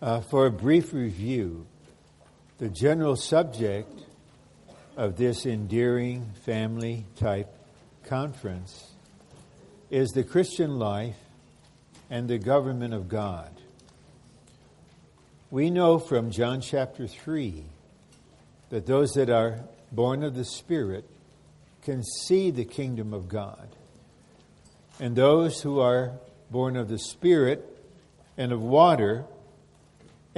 Uh, for a brief review, the general subject of this endearing family type conference is the Christian life and the government of God. We know from John chapter 3 that those that are born of the Spirit can see the kingdom of God. And those who are born of the Spirit and of water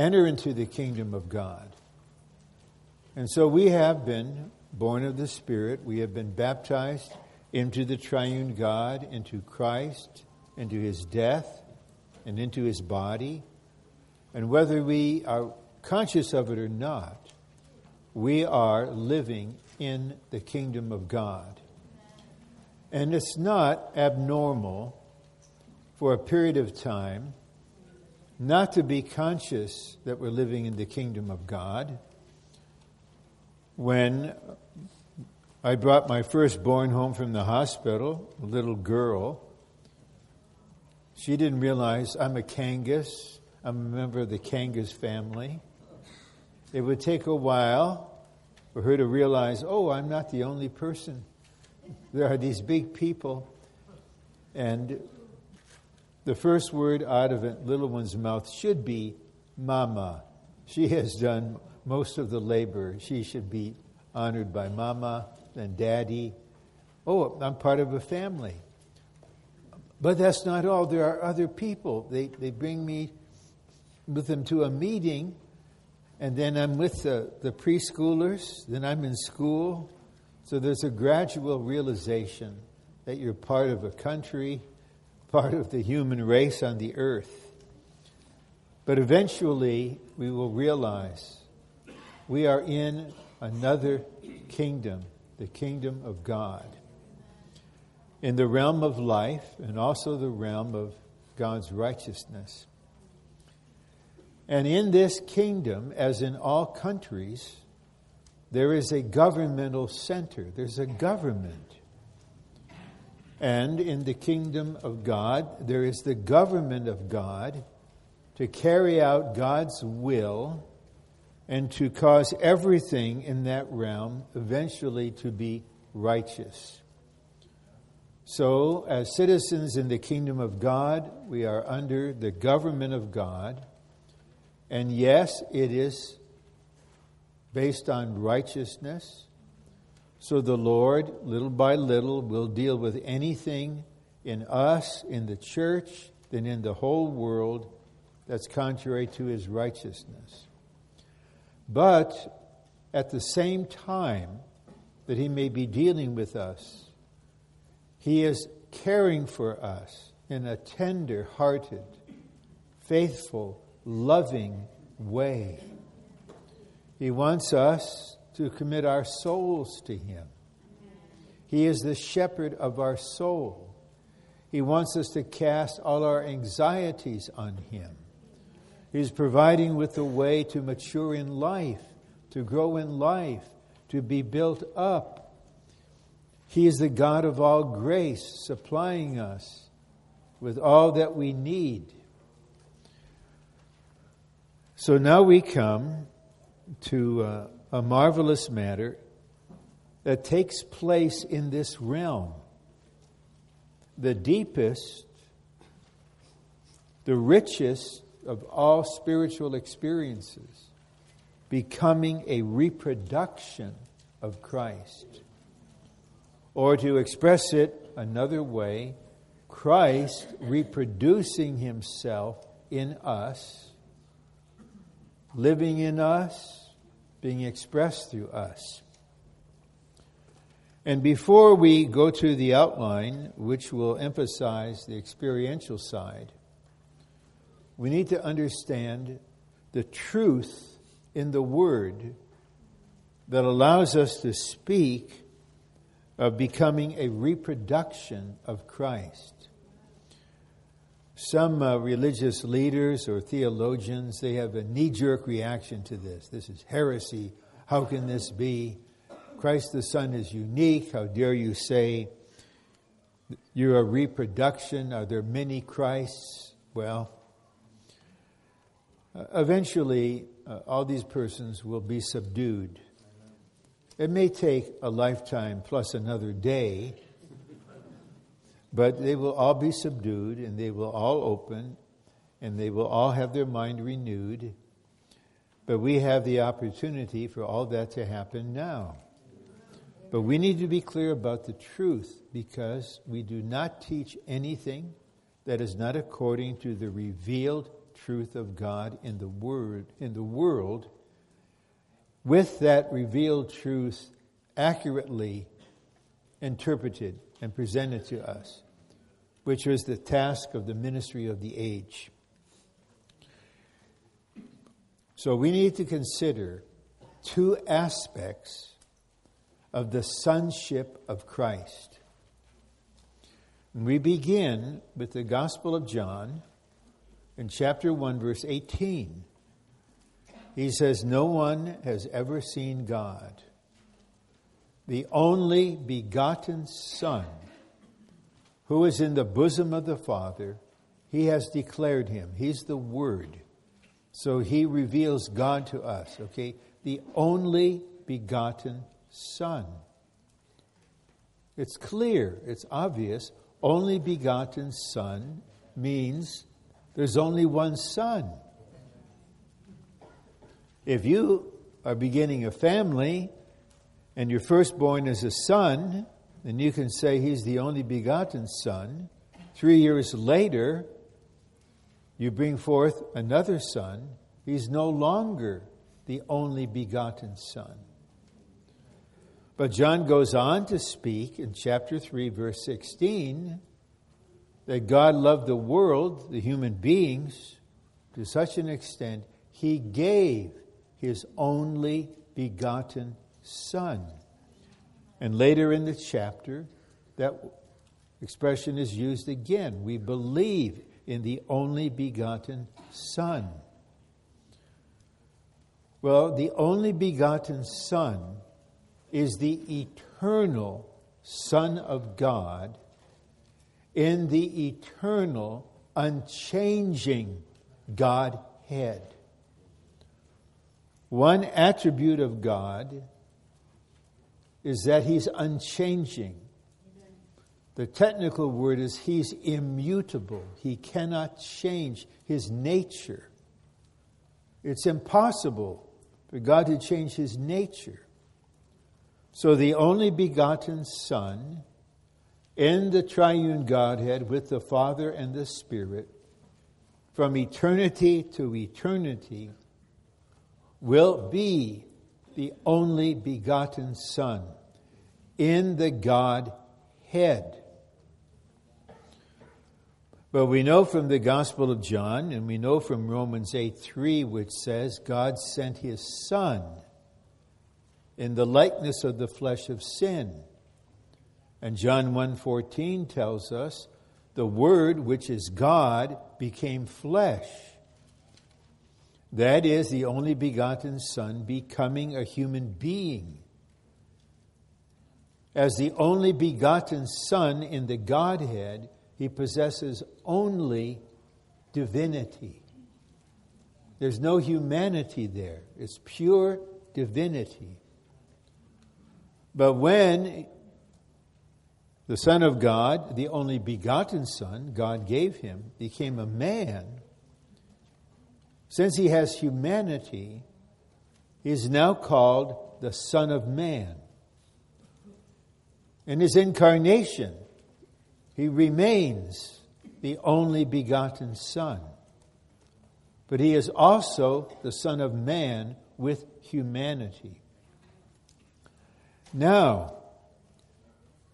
enter into the kingdom of God. And so we have been born of the Spirit. We have been baptized into the triune God, into Christ, into his death, and into his body. And whether we are conscious of it or not, we are living in the kingdom of God. And it's not abnormal for a period of time not to be conscious that we're living in the kingdom of God. When I brought my firstborn home from the hospital, a little girl, she didn't realize I'm a Kangas. I'm a member of the Kangas family. It would take a while for her to realize, oh, I'm not the only person. There are these big people. And the first word out of a little one's mouth should be mama. She has done most of the labor. She should be honored by mama and daddy. Oh, I'm part of a family. But that's not all. There are other people. They, they bring me with them to a meeting, and then I'm with the, the preschoolers, then I'm in school. So there's a gradual realization that you're part of a country, part of the human race on the earth. But eventually, we will realize we are in another kingdom, the kingdom of God, in the realm of life and also the realm of God's righteousness. And in this kingdom, as in all countries, there is a governmental center, there's a government. And in the kingdom of God, there is the government of God to carry out God's will and to cause everything in that realm eventually to be righteous. So, as citizens in the kingdom of God, we are under the government of God. And yes, it is based on righteousness so the Lord, little by little, will deal with anything in us, in the church, and in the whole world that's contrary to his righteousness. But at the same time that he may be dealing with us, he is caring for us in a tender hearted, faithful, loving way. He wants us to commit our souls to Him. He is the shepherd of our soul. He wants us to cast all our anxieties on Him. He's providing with the way to mature in life, to grow in life, to be built up. He is the God of all grace, supplying us with all that we need. So now we come to uh, a marvelous matter that takes place in this realm. The deepest, the richest of all spiritual experiences, becoming a reproduction of Christ. Or to express it another way, Christ reproducing himself in us, living in us, being expressed through us. And before we go to the outline, which will emphasize the experiential side, we need to understand the truth in the Word that allows us to speak of becoming a reproduction of Christ. Some uh, religious leaders or theologians, they have a knee jerk reaction to this. This is heresy. How can this be? Christ the Son is unique. How dare you say you're a reproduction? Are there many Christs? Well, uh, eventually uh, all these persons will be subdued. It may take a lifetime plus another day, but they will all be subdued and they will all open and they will all have their mind renewed. But we have the opportunity for all that to happen now. But we need to be clear about the truth because we do not teach anything that is not according to the revealed truth of God in the word in the world with that revealed truth accurately interpreted and presented to us which was the task of the ministry of the age so we need to consider two aspects of the sonship of Christ we begin with the Gospel of John in chapter 1, verse 18. He says, No one has ever seen God. The only begotten Son, who is in the bosom of the Father, he has declared him. He's the Word. So he reveals God to us, okay? The only begotten Son. It's clear, it's obvious only begotten Son means there's only one Son. If you are beginning a family and your firstborn is a son, then you can say he's the only begotten Son. Three years later, you bring forth another son, he's no longer the only begotten Son. But John goes on to speak in chapter 3, verse 16, that God loved the world, the human beings, to such an extent, he gave his only begotten Son. And later in the chapter, that expression is used again. We believe in the only begotten Son. Well, the only begotten Son is the eternal Son of God in the eternal, unchanging Godhead. One attribute of God is that He's unchanging. The technical word is He's immutable. He cannot change His nature. It's impossible for God to change His nature. So the only begotten Son in the triune Godhead with the Father and the Spirit from eternity to eternity will be the only begotten Son in the Godhead. But we know from the Gospel of John, and we know from Romans 8 3, which says, God sent his Son in the likeness of the flesh of sin. And John 1:14 tells us, the word which is God became flesh. That is the only begotten son becoming a human being. As the only begotten son in the Godhead, he possesses only divinity. There's no humanity there. It's pure divinity. But when the Son of God, the only begotten Son, God gave him, became a man, since he has humanity, he is now called the Son of Man. In his incarnation, he remains the only begotten Son. But he is also the Son of Man with humanity. Now,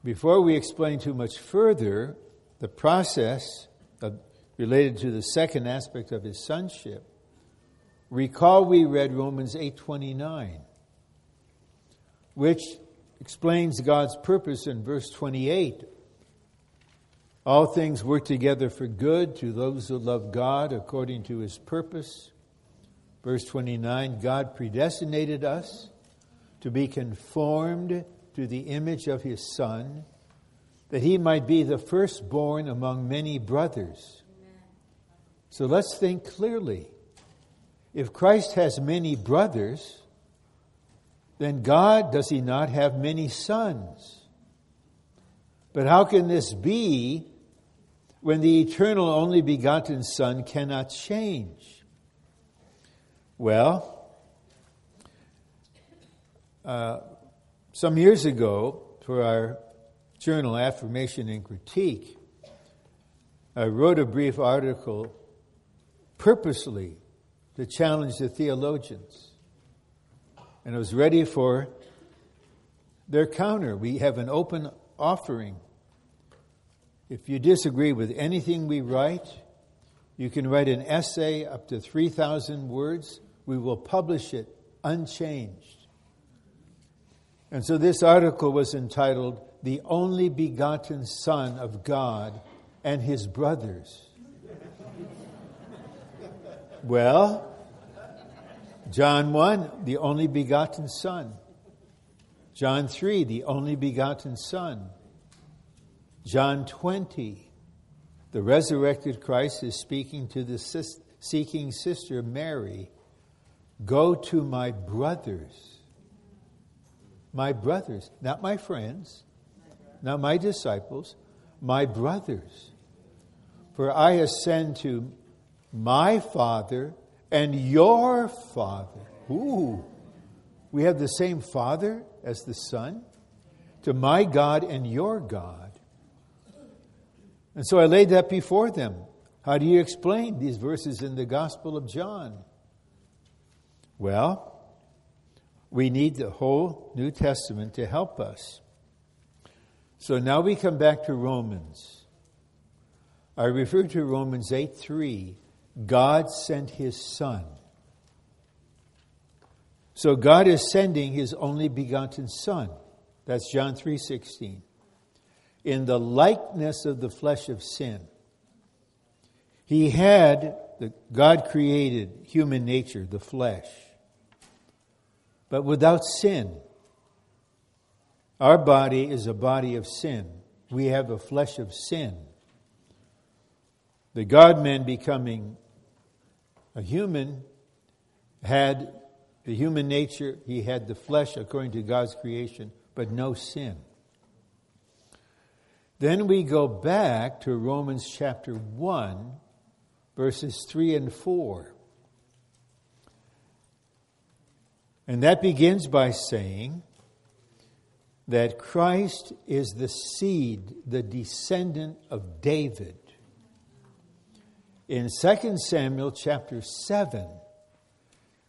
before we explain too much further the process of, related to the second aspect of his sonship, recall we read Romans 8:29, which explains God's purpose in verse 28. All things work together for good to those who love God according to his purpose. Verse 29 God predestinated us to be conformed to the image of his Son, that he might be the firstborn among many brothers. So let's think clearly. If Christ has many brothers, then God, does he not have many sons? But how can this be when the eternal only begotten Son cannot change? Well, uh, some years ago, for our journal, Affirmation and Critique, I wrote a brief article purposely to challenge the theologians. And I was ready for their counter. We have an open offering. If you disagree with anything we write, you can write an essay up to 3,000 words. We will publish it unchanged. And so this article was entitled, The Only Begotten Son of God and His Brothers. Well, John 1, the only begotten Son. John 3, the only begotten Son. John 20, the resurrected Christ is speaking to the seeking sister Mary Go to my brothers. My brothers, not my friends, not my disciples, my brothers. For I ascend to my Father and your Father. Ooh, we have the same Father as the Son, to my God and your God. And so I laid that before them. How do you explain these verses in the Gospel of John? Well, we need the whole New Testament to help us. So now we come back to Romans. I refer to Romans 8 3. God sent his Son. So God is sending his only begotten Son. That's John 3:16. In the likeness of the flesh of sin. He had the God created human nature, the flesh. But without sin. Our body is a body of sin. We have a flesh of sin. The God man becoming a human had the human nature, he had the flesh according to God's creation, but no sin. Then we go back to Romans chapter 1, verses 3 and 4. And that begins by saying that Christ is the seed, the descendant of David. In 2 Samuel chapter 7,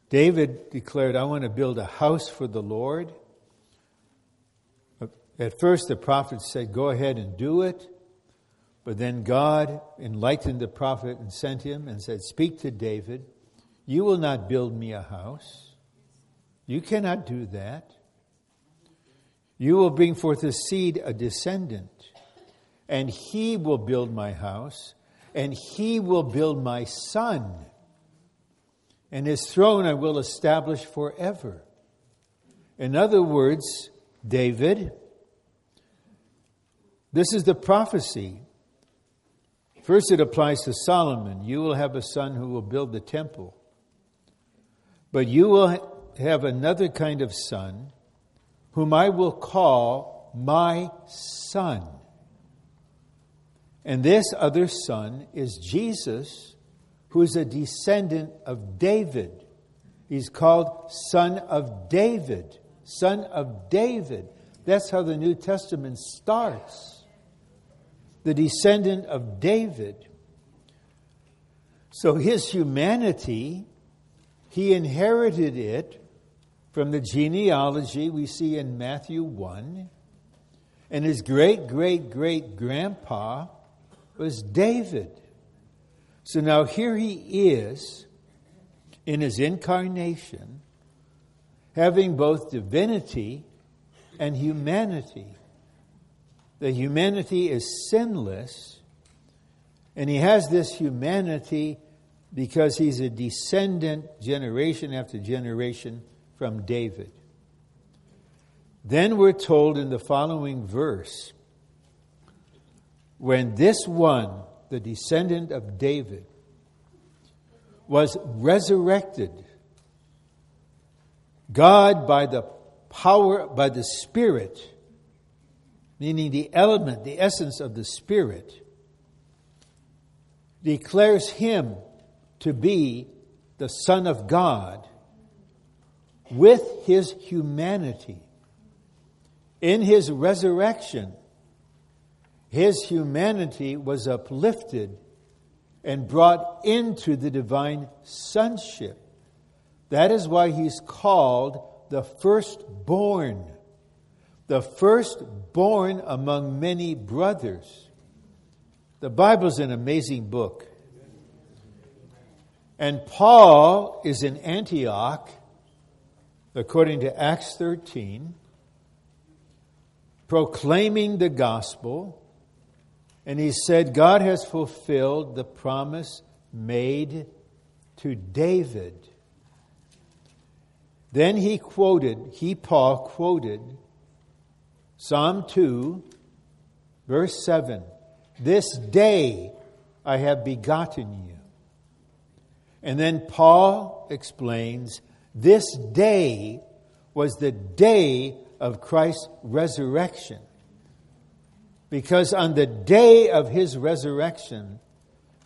David declared, I want to build a house for the Lord. At first, the prophet said, Go ahead and do it. But then God enlightened the prophet and sent him and said, Speak to David. You will not build me a house. You cannot do that. You will bring forth a seed, a descendant, and he will build my house, and he will build my son, and his throne I will establish forever. In other words, David, this is the prophecy. First, it applies to Solomon. You will have a son who will build the temple. But you will have another kind of son whom I will call my son. And this other son is Jesus, who is a descendant of David. He's called Son of David. Son of David. That's how the New Testament starts. The descendant of David. So his humanity, he inherited it from the genealogy we see in Matthew 1. And his great great great grandpa was David. So now here he is in his incarnation, having both divinity and humanity. The humanity is sinless, and he has this humanity because he's a descendant generation after generation from David. Then we're told in the following verse when this one, the descendant of David, was resurrected. God, by the power, by the Spirit, meaning the element, the essence of the Spirit, declares him to be the Son of God with his humanity. In his resurrection, his humanity was uplifted and brought into the divine sonship. That is why he's called the firstborn, the firstborn among many brothers. The Bible's an amazing book. And Paul is in Antioch, according to Acts 13, proclaiming the gospel. And he said, God has fulfilled the promise made to David. Then he quoted, he, Paul, quoted Psalm 2, verse 7 This day I have begotten you. And then Paul explains this day was the day of Christ's resurrection. Because on the day of his resurrection,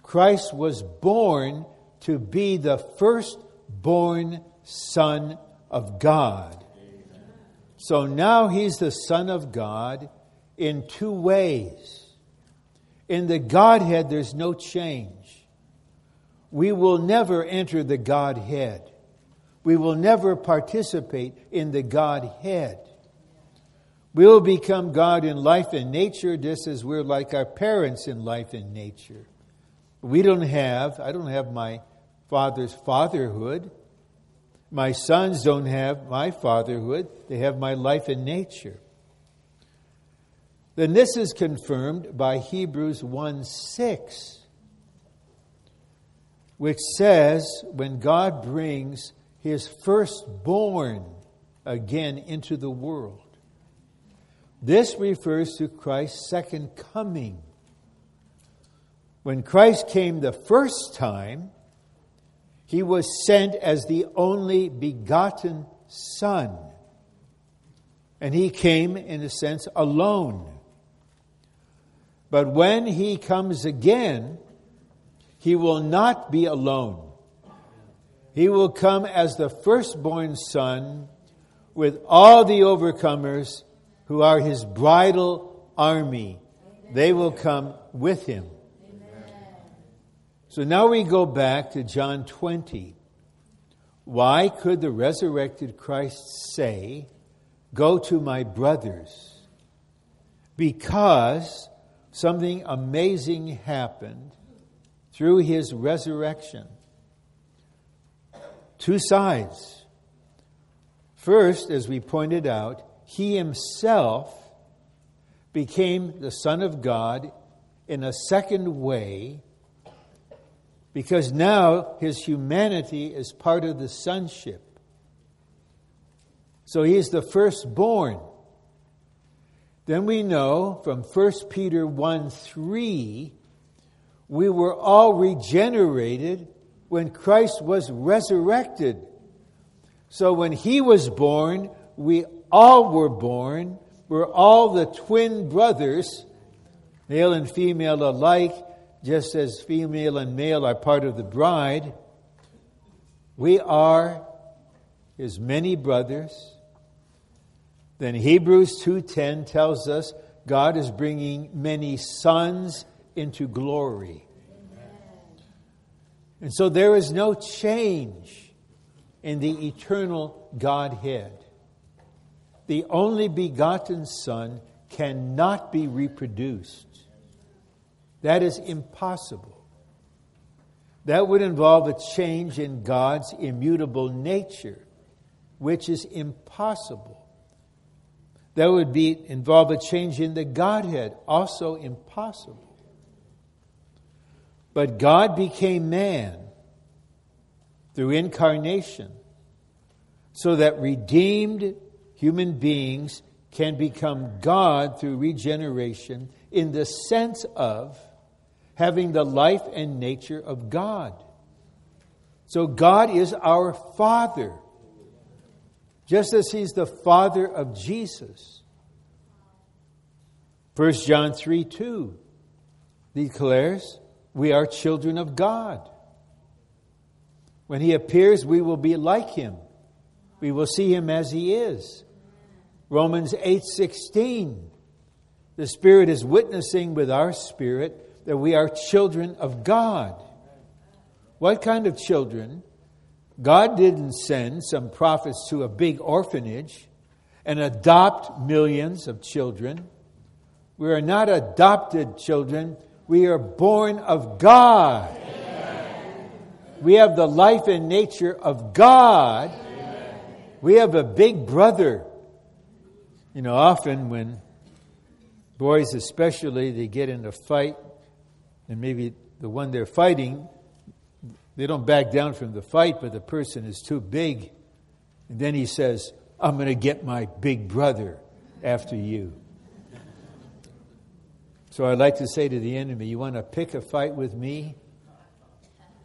Christ was born to be the firstborn Son of God. So now he's the Son of God in two ways. In the Godhead, there's no change. We will never enter the Godhead. We will never participate in the Godhead. We'll become God in life and nature just as we're like our parents in life and nature. We don't have, I don't have my father's fatherhood. My sons don't have my fatherhood. They have my life and nature. Then this is confirmed by Hebrews 1 6, which says, when God brings his firstborn again into the world, this refers to Christ's second coming. When Christ came the first time, he was sent as the only begotten Son. And he came, in a sense, alone. But when he comes again, he will not be alone. He will come as the firstborn Son with all the overcomers who are his bridal army. They will come with him. So now we go back to John 20. Why could the resurrected Christ say, Go to my brothers? Because something amazing happened through his resurrection. Two sides. First, as we pointed out, he himself became the Son of God in a second way because now his humanity is part of the sonship. So he's the firstborn. Then we know from 1 Peter 1 3, we were all regenerated when Christ was resurrected. So when he was born, we all were born. We're all the twin brothers, male and female alike, just as female and male are part of the bride. We are his many brothers. Then Hebrews 2:10 tells us God is bringing many sons into glory. And so there is no change in the eternal Godhead the only begotten Son cannot be reproduced. That is impossible. That would involve a change in God's immutable nature, which is impossible. That would be involve a change in the Godhead, also impossible. But God became man through incarnation so that redeemed human beings can become God through regeneration in the sense of having the life and nature of God. So God is our Father, just as He's the Father of Jesus. 1 John 3 2 declares, We are children of God. When He appears, we will be like Him. We will see Him as He is. Romans 8:16 The Spirit is witnessing with our spirit that we are children of God. What kind of children? God didn't send some prophets to a big orphanage and adopt millions of children. We are not adopted children. We are born of God. Amen. We have the life and nature of God. Amen. We have a big brother. You know, often when boys, especially, they get in a fight, and maybe the one they're fighting they don't back down from the fight, but the person is too big. And then he says, I'm going to get my big brother after you. So I'd like to say to the enemy, You want to pick a fight with me?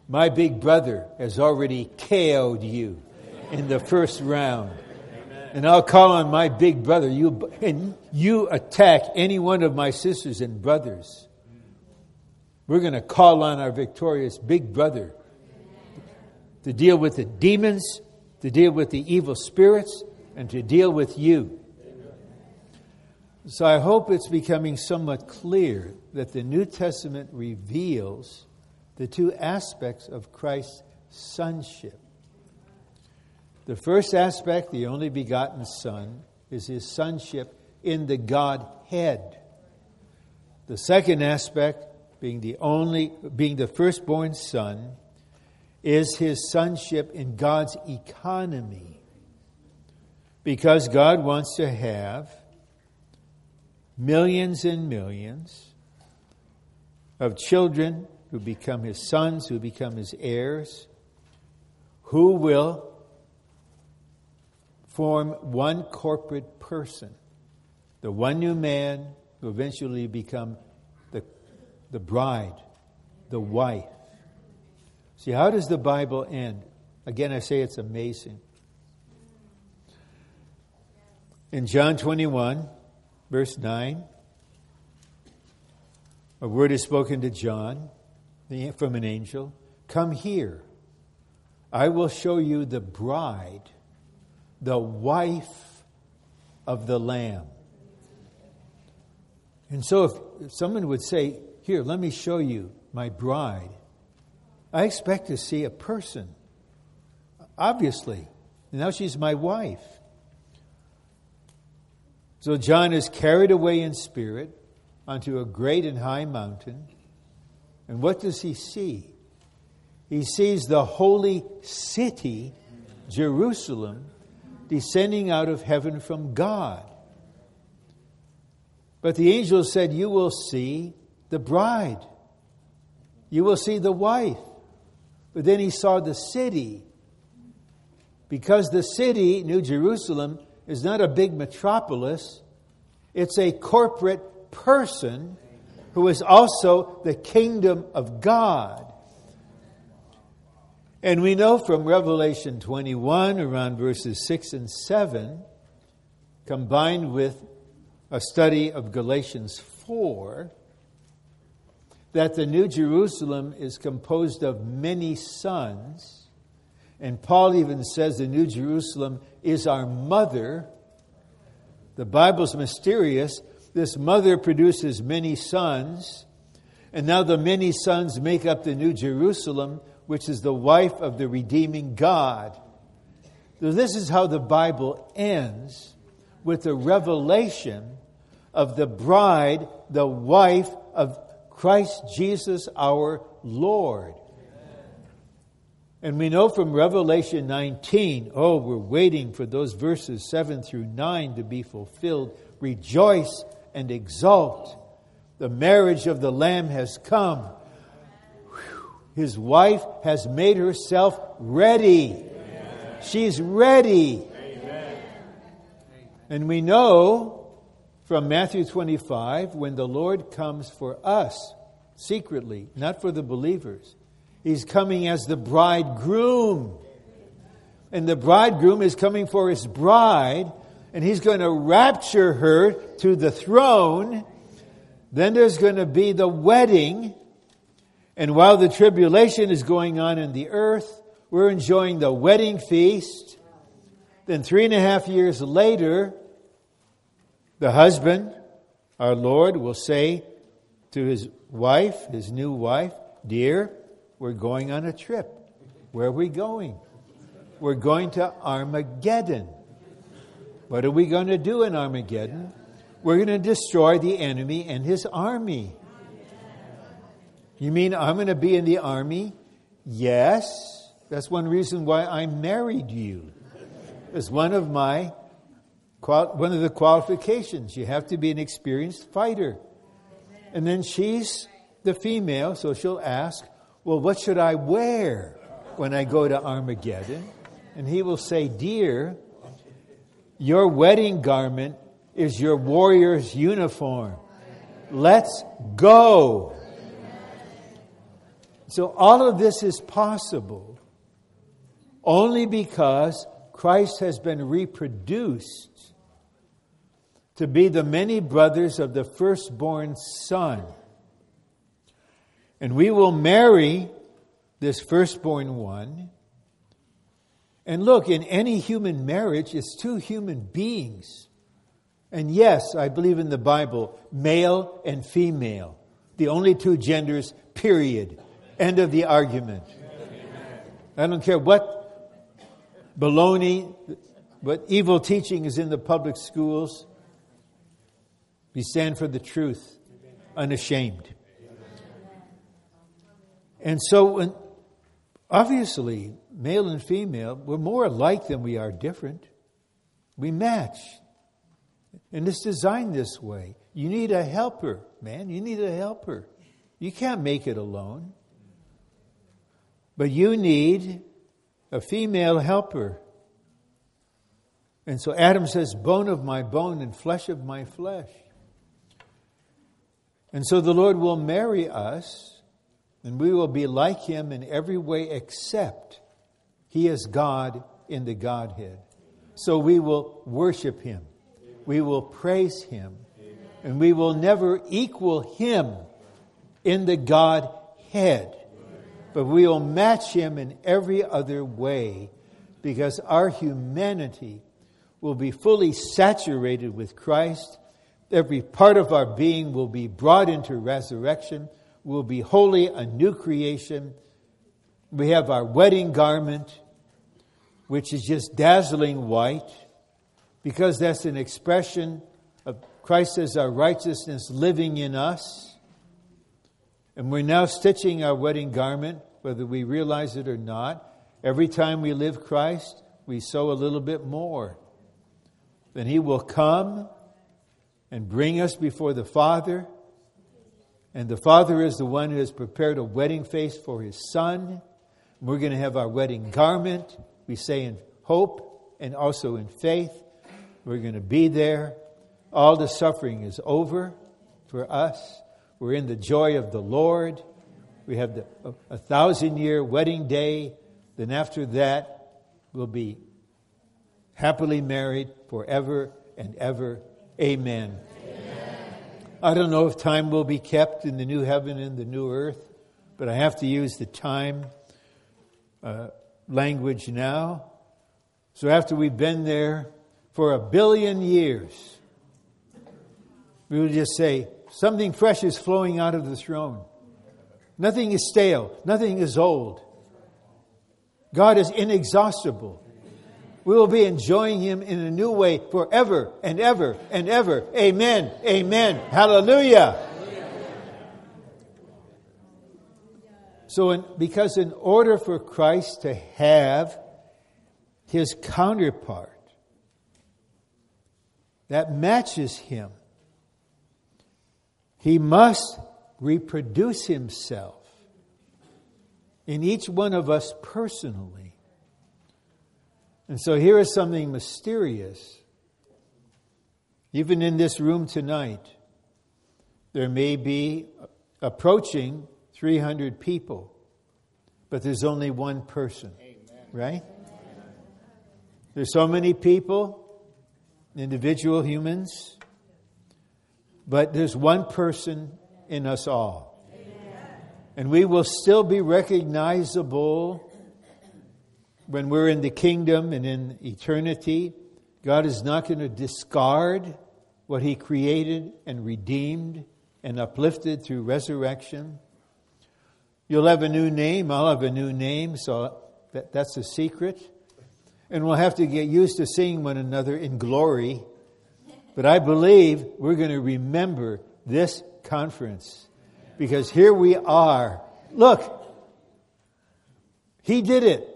My big brother has already KO'd you in the first round. And I'll call on my big brother. You, and you attack any one of my sisters and brothers. We're going to call on our victorious big brother to deal with the demons, to deal with the evil spirits, and to deal with you. So I hope it's becoming somewhat clear that the New Testament reveals the two aspects of Christ's sonship. The first aspect, the only begotten Son, is his sonship in the Godhead. The second aspect, being the only being the firstborn son, is his sonship in God's economy. Because God wants to have millions and millions of children who become his sons, who become his heirs, who will form one corporate person, the one new man who eventually become the, the bride, the wife See, how does the Bible end? Again, I say it's amazing. In John 21, verse 9, a word is spoken to John from an angel Come here. I will show you the bride, the wife of the Lamb. And so, if someone would say, Here, let me show you my bride, I expect to see a person, obviously. Now she's my wife. So John is carried away in spirit onto a great and high mountain. And what does he see? He sees the holy city, Jerusalem, descending out of heaven from God. But the angel said, You will see the bride, you will see the wife. But then he saw the city. Because the city, New Jerusalem, is not a big metropolis, it's a corporate person who is also the kingdom of God. And we know from Revelation 21, around verses 6 and 7, combined with a study of Galatians 4, that the New Jerusalem is composed of many sons. And Paul even says the New Jerusalem is our mother. The Bible's mysterious. This mother produces many sons. And now the many sons make up the New Jerusalem, which is the wife of the redeeming God. So this is how the Bible ends with the revelation of the bride, the wife of Christ Jesus our Lord. And we know from Revelation 19, oh, we're waiting for those verses 7 through 9 to be fulfilled. Rejoice and exult. The marriage of the Lamb has come. His wife has made herself ready. Amen. She's ready. Amen. And we know from Matthew 25 when the Lord comes for us secretly, not for the believers. He's coming as the bridegroom. And the bridegroom is coming for his bride, and he's going to rapture her to the throne. Then there's going to be the wedding. And while the tribulation is going on in the earth, we're enjoying the wedding feast. Then, three and a half years later, the husband, our Lord, will say to his wife, his new wife, Dear, we're going on a trip. Where are we going? We're going to Armageddon. What are we going to do in Armageddon? We're going to destroy the enemy and his army. You mean I'm going to be in the army? Yes. That's one reason why I married you. It's one of my one of the qualifications. You have to be an experienced fighter. And then she's the female, so she'll ask, Well, what should I wear when I go to Armageddon? And he will say, Dear, your wedding garment is your warrior's uniform. Let's go. So all of this is possible only because Christ has been reproduced to be the many brothers of the firstborn son. And we will marry this firstborn one. And look, in any human marriage, it's two human beings. And yes, I believe in the Bible, male and female, the only two genders, period. End of the argument. I don't care what baloney, what evil teaching is in the public schools. We stand for the truth, unashamed. And so, when, obviously, male and female, we're more alike than we are different. We match. And it's designed this way. You need a helper, man. You need a helper. You can't make it alone. But you need a female helper. And so Adam says, bone of my bone and flesh of my flesh. And so the Lord will marry us, and we will be like him in every way except he is God in the Godhead. So we will worship him, we will praise him, and we will never equal him in the Godhead but we will match him in every other way because our humanity will be fully saturated with Christ. Every part of our being will be brought into resurrection, will be wholly a new creation. We have our wedding garment, which is just dazzling white, because that's an expression of Christ as our righteousness living in us. And we're now stitching our wedding garment whether we realize it or not. Every time we live Christ, we sow a little bit more. Then He will come and bring us before the Father. And the Father is the one who has prepared a wedding feast for His Son. We're going to have our wedding garment. We say in hope and also in faith. We're going to be there. All the suffering is over for us. We're in the joy of the Lord. We have the, a, thousand year wedding day. Then after that, we'll be happily married forever and ever. Amen. Amen. I don't know if time will be kept in the new heaven and the new earth, but I have to use the time uh, language now. So after we've been there for a billion years, we will just say, something fresh is flowing out of the throne. Nothing is stale. Nothing is old. God is inexhaustible. We will be enjoying Him in a new way forever and ever and ever. Amen. Amen. Hallelujah. So, in, because in order for Christ to have his counterpart that matches him, he must reproduce himself in each one of us personally. And so here is something mysterious. Even in this room tonight, there may be approaching 300 people but there's only one person, right? There's so many people, individual humans, but there's one person in us all. And we will still be recognizable when we're in the kingdom and in eternity. God is not going to discard what He created and redeemed and uplifted through resurrection. You'll have a new name, I'll have a new name, so that, that's a secret. And we'll have to get used to seeing one another in glory. But I believe we're going to remember this conference because here we are. Look, He did it,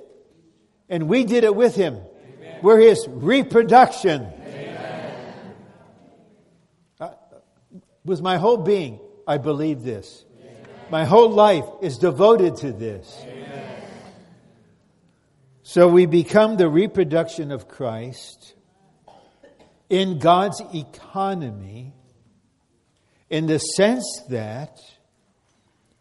and we did it with Him. Amen. We're His reproduction. Uh, with my whole being, I believe this. Amen. My whole life is devoted to this. Amen. So we become the reproduction of Christ in God's economy in the sense that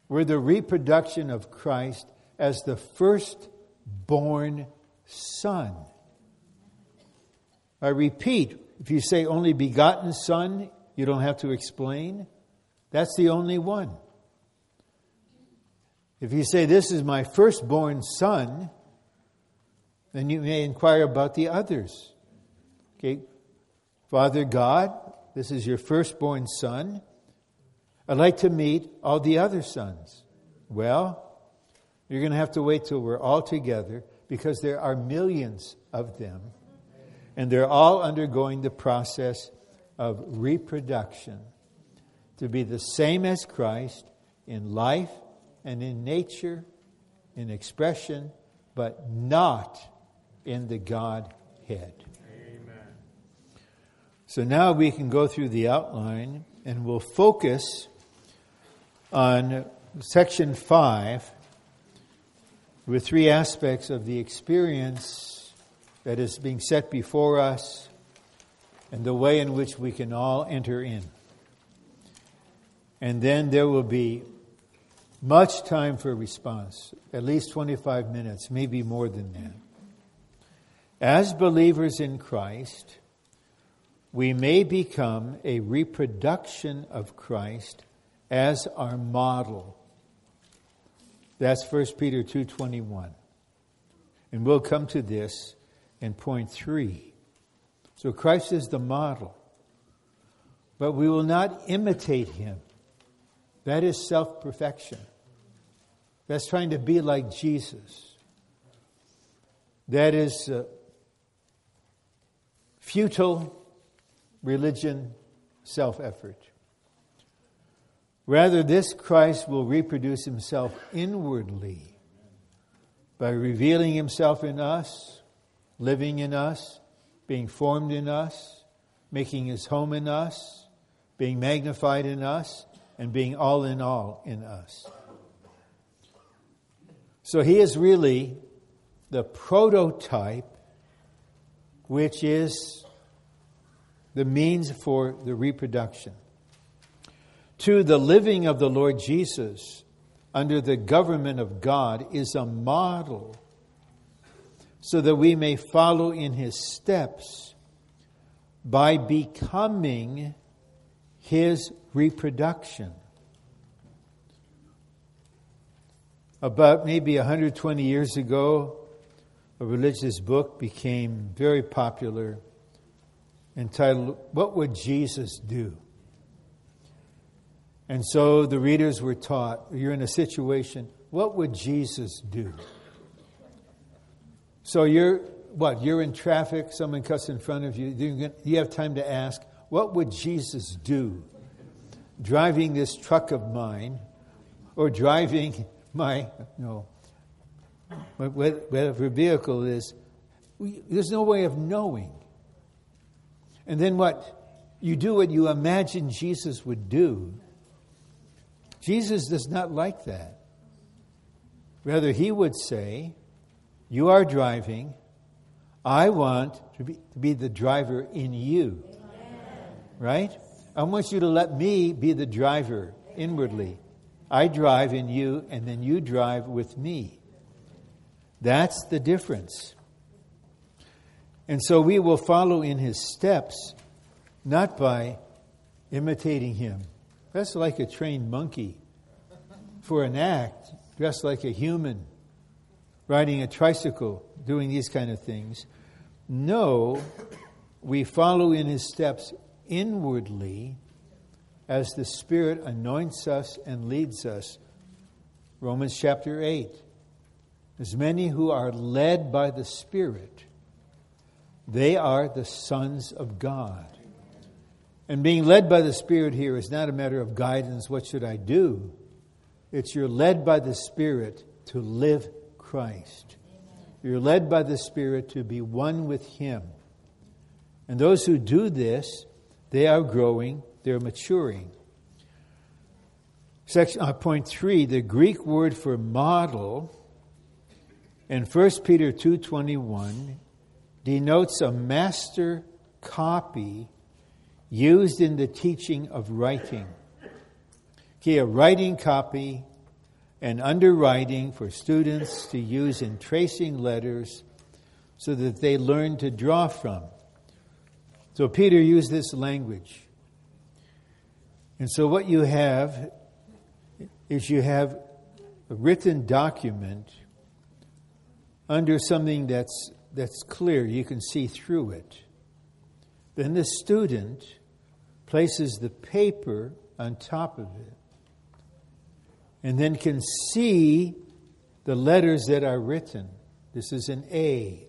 we're the reproduction of Christ as the firstborn son. I repeat, if you say only begotten son, you don't have to explain. That's the only one. If you say, This is my firstborn son, then you may inquire about the others. Okay, Father God, this is your firstborn son. I'd like to meet all the other sons. Well, you're going to have to wait till we're all together because there are millions of them. And they're all undergoing the process of reproduction to be the same as Christ in life and in nature, in expression, but not in the Godhead. Amen. So now we can go through the outline and we'll focus on section 5 with three aspects of the experience that is being set before us and the way in which we can all enter in. And then there will be much time for response, at least 25 minutes, maybe more than that. As believers in Christ, we may become a reproduction of Christ as our model. That's 1 Peter 2:21. And we'll come to this in point 3. So Christ is the model. But we will not imitate him. That is self-perfection. That's trying to be like Jesus. That is uh, futile religion, self effort. Rather, this Christ will reproduce himself inwardly by revealing himself in us, living in us, being formed in us, making his home in us, being magnified in us, and being all in all in us. So he is really the prototype which is the means for the reproduction. To the living of the Lord Jesus under the government of God is a model so that we may follow in his steps by becoming his reproduction. About maybe 120 years ago, a religious book became very popular entitled, What Would Jesus Do? And so the readers were taught, you're in a situation, what would Jesus do? So you're, what, you're in traffic, someone cuts in front of you, you have time to ask, what would Jesus do? Driving this truck of mine, or driving my, no, whatever vehicle is, there's no way of knowing. And then what? You do what you imagine Jesus would do. Jesus does not like that. Rather, he would say, You are driving. I want to be, to be the driver in you. Right? I want you to let me be the driver inwardly. I drive in you, and then you drive with me. That's the difference. And so we will follow in his steps, not by imitating him. That's like a trained monkey for an act, dressed like a human, riding a tricycle, doing these kind of things. No, we follow in his steps inwardly as the Spirit anoints us and leads us. Romans chapter 8. As many who are led by the Spirit, they are the sons of God. And being led by the Spirit here is not a matter of guidance, what should I do? It's you're led by the Spirit to live Christ. You're led by the Spirit to be one with Him. And those who do this, they are growing, they're maturing. Section, uh, point three, the Greek word for model in 1 Peter 2.21 denotes a master copy used in the teaching of writing. Okay, a writing copy and underwriting for students to use in tracing letters so that they learn to draw from. So Peter used this language. And so what you have is you have a written document under something that's, that's clear, you can see through it. Then the student places the paper on top of it and then can see the letters that are written. This is an A.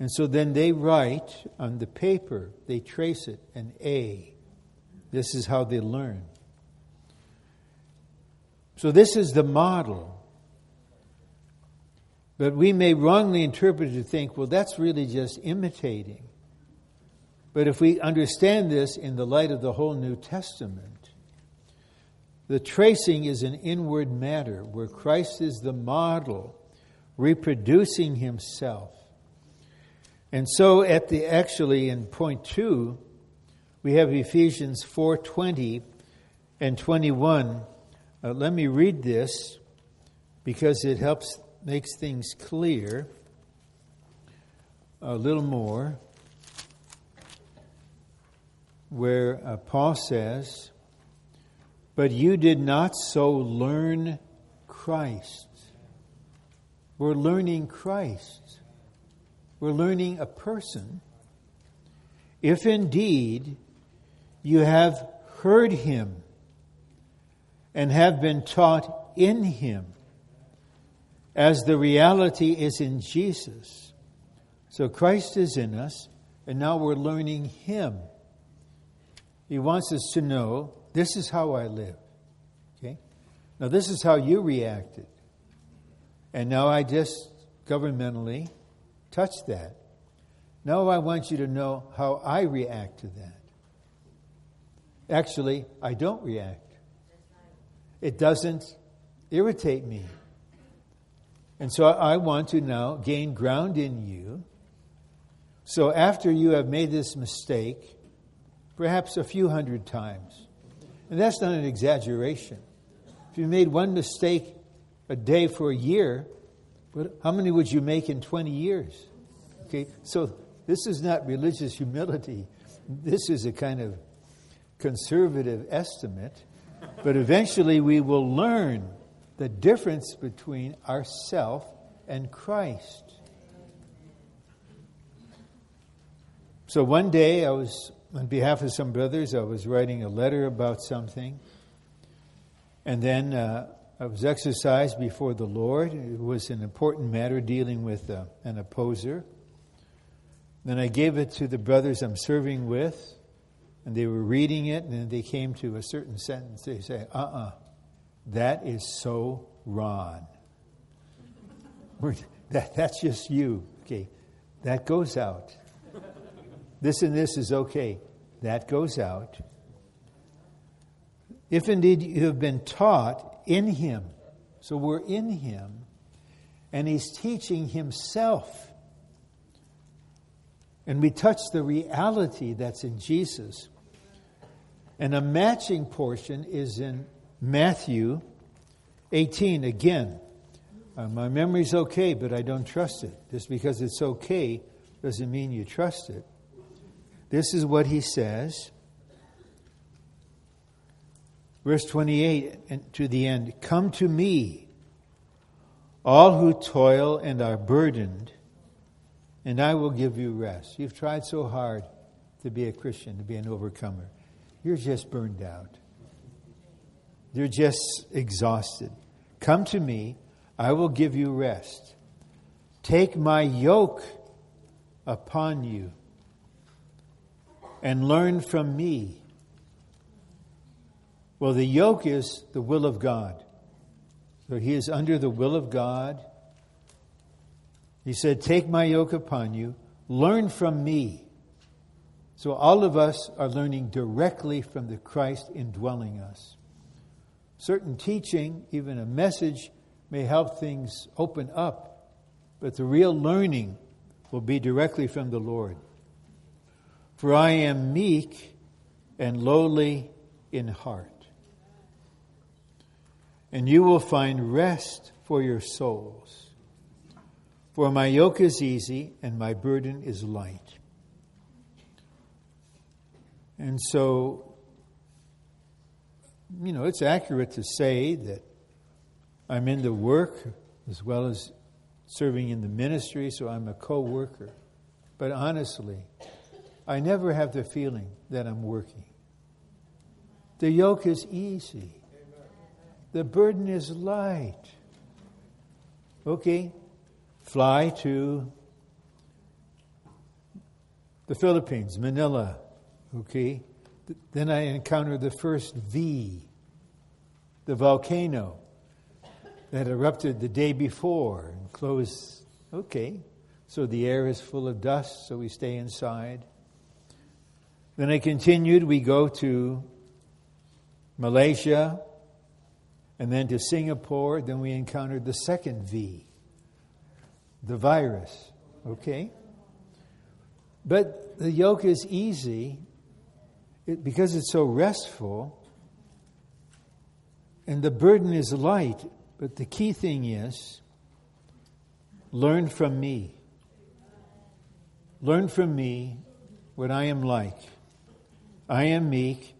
And so then they write on the paper, they trace it, an A. This is how they learn. So this is the model. But we may wrongly interpret it to think, well, that's really just imitating. But if we understand this in the light of the whole New Testament, the tracing is an inward matter where Christ is the model, reproducing himself. And so at the actually in point 2, we have Ephesians 4:20 and 21. Uh, let me read this because it helps makes things clear a little more, where uh, Paul says, But you did not so learn Christ. We're learning Christ. We're learning a person. If indeed you have heard him and have been taught in him, as the reality is in Jesus. So Christ is in us, and now we're learning Him. He wants us to know this is how I live. Okay? Now, this is how you reacted. And now I just governmentally touch that. Now I want you to know how I react to that. Actually, I don't react. It doesn't irritate me. And so I want to now gain ground in you. So after you have made this mistake, perhaps a few hundred times, and that's not an exaggeration. If you made one mistake a day for a year, how many would you make in 20 years? Okay, so this is not religious humility. This is a kind of conservative estimate. But eventually we will learn the difference between ourself and Christ. So one day I was, on behalf of some brothers, I was writing a letter about something. And then uh, I was exercised before the Lord. It was an important matter dealing with uh, an opposer. Then I gave it to the brothers I'm serving with, and they were reading it, and they came to a certain sentence. They say, uh uh-uh, uh that is so Ron. That, that's just you. Okay. That goes out. This and this is okay. That goes out. If indeed you have been taught in Him, so we're in Him, and He's teaching Himself. And we touch the reality that's in Jesus. And a matching portion is in Matthew 18 again. Uh, my memory's okay, but I don't trust it. Just because it's okay doesn't mean you trust it. This is what he says. Verse 28 and to the end Come to me, all who toil and are burdened, and I will give you rest. You've tried so hard to be a Christian, to be an overcomer. You're just burned out. You're just exhausted. Come to me, I will give you rest. Take my yoke upon you and learn from me. Well, the yoke is the will of God. So he is under the will of God. He said, Take my yoke upon you, learn from me. So all of us are learning directly from the Christ indwelling us. Certain teaching, even a message, may help things open up, but the real learning will be directly from the Lord. For I am meek and lowly in heart. And you will find rest for your souls. For my yoke is easy and my burden is light. And so, you know, it's accurate to say that I'm in the work as well as serving in the ministry, so I'm a co worker. But honestly, I never have the feeling that I'm working. The yoke is easy, the burden is light. Okay, fly to the Philippines, Manila. Okay, then I encounter the first V, the volcano that erupted the day before and closed. Okay, so the air is full of dust, so we stay inside. Then I continued, we go to Malaysia and then to Singapore. Then we encountered the second V, the virus. Okay? But the yoke is easy it, because it's so restful and the burden is light. But the key thing is learn from me. Learn from me what I am like. I am meek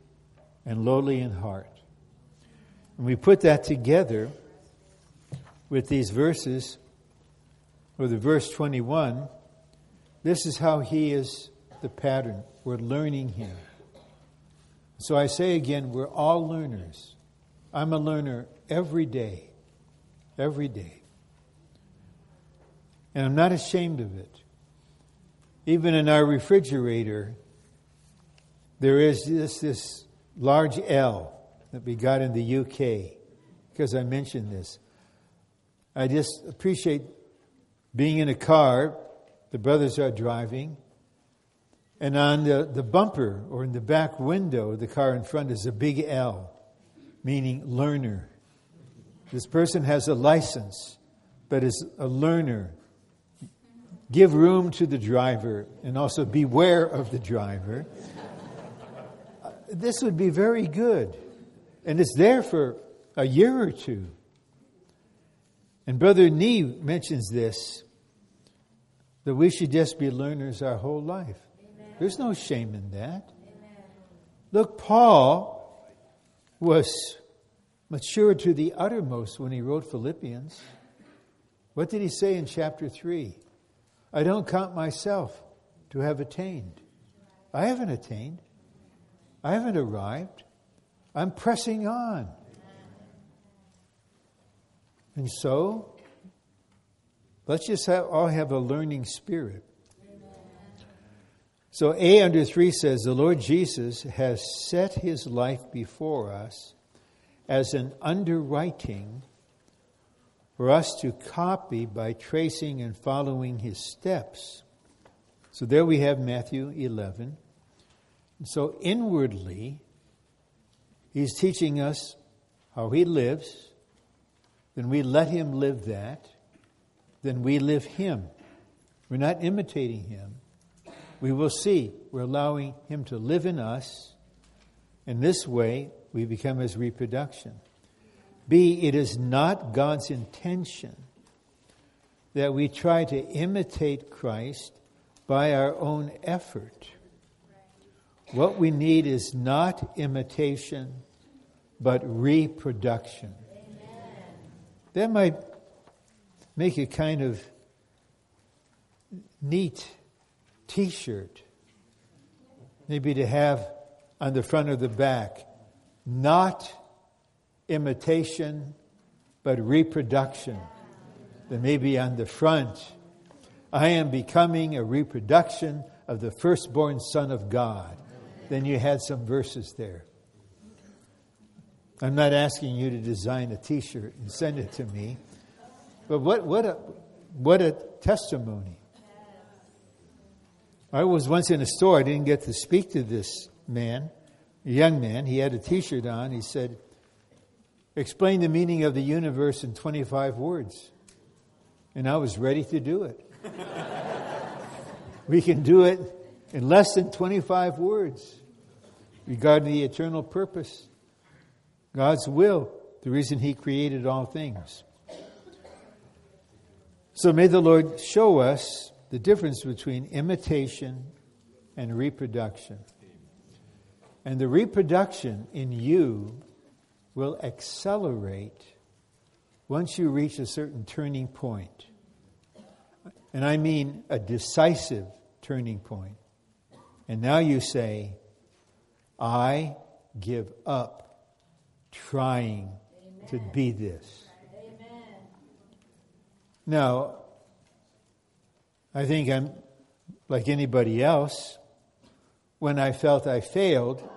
and lowly in heart. And we put that together with these verses, or the verse 21. This is how he is the pattern. We're learning him. So I say again, we're all learners. I'm a learner every day. Every day. And I'm not ashamed of it. Even in our refrigerator, there is this, this large L that we got in the UK, because I mentioned this. I just appreciate being in a car, the brothers are driving, and on the, the bumper or in the back window of the car in front is a big L, meaning learner. This person has a license, but is a learner. Give room to the driver and also beware of the driver this would be very good. And it's there for a year or two. And Brother Nee mentions this that we should just be learners our whole life. Amen. There's no shame in that. Amen. Look, Paul was mature to the uttermost when he wrote Philippians. What did he say in chapter 3? I don't count myself to have attained. I haven't attained. I haven't arrived. I'm pressing on. And so, let's just have, all have a learning spirit. So, A under 3 says, The Lord Jesus has set his life before us as an underwriting for us to copy by tracing and following his steps. So, there we have Matthew 11. So inwardly, he's teaching us how he lives. Then we let him live that. Then we live him. We're not imitating him. We will see. We're allowing him to live in us. In this way, we become his reproduction. B, it is not God's intention that we try to imitate Christ by our own effort. What we need is not imitation, but reproduction. That might make a kind of neat t shirt. Maybe to have on the front or the back, not imitation, but reproduction. Then maybe on the front, I am becoming a reproduction of the firstborn Son of God. Then you had some verses there. I'm not asking you to design a t shirt and send it to me, but what, what, a, what a testimony. I was once in a store, I didn't get to speak to this man, a young man. He had a t shirt on. He said, Explain the meaning of the universe in 25 words. And I was ready to do it. we can do it in less than 25 words regarding the eternal purpose, God's will, the reason He created all things. So may the Lord show us the difference between imitation and reproduction. And the reproduction in you will accelerate once you reach a certain turning point. And I mean a decisive turning point. And now you say, I give up trying Amen. to be this. Amen. Now, I think I'm like anybody else. When I felt I failed,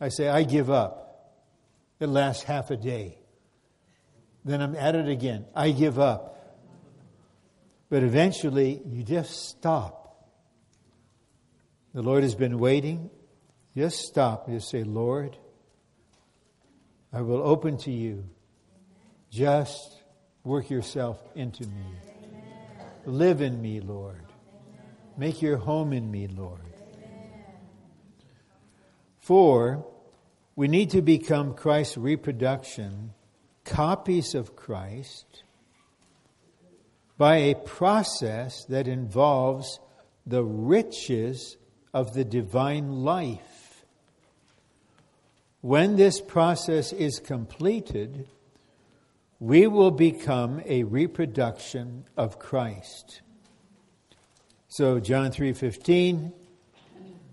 I say, I give up. It lasts half a day. Then I'm at it again. I give up. But eventually, you just stop. The Lord has been waiting. Just stop. Just say, Lord, I will open to you. Just work yourself into me. Live in me, Lord. Make your home in me, Lord. Four, we need to become Christ's reproduction, copies of Christ by a process that involves the riches of the divine life. When this process is completed, we will become a reproduction of Christ. So John 3:15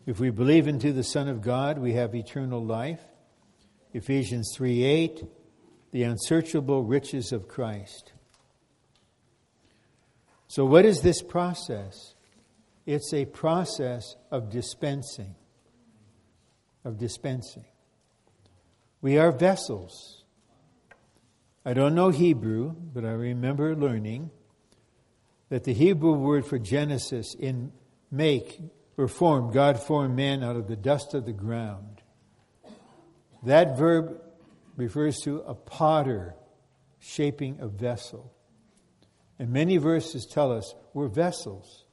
if we believe into the Son of God, we have eternal life. Ephesians 3:8 the unsearchable riches of Christ. So, what is this process? It's a process of dispensing. Of dispensing. We are vessels. I don't know Hebrew, but I remember learning that the Hebrew word for Genesis in make or form, God formed man out of the dust of the ground. That verb refers to a potter shaping a vessel. And many verses tell us we're vessels.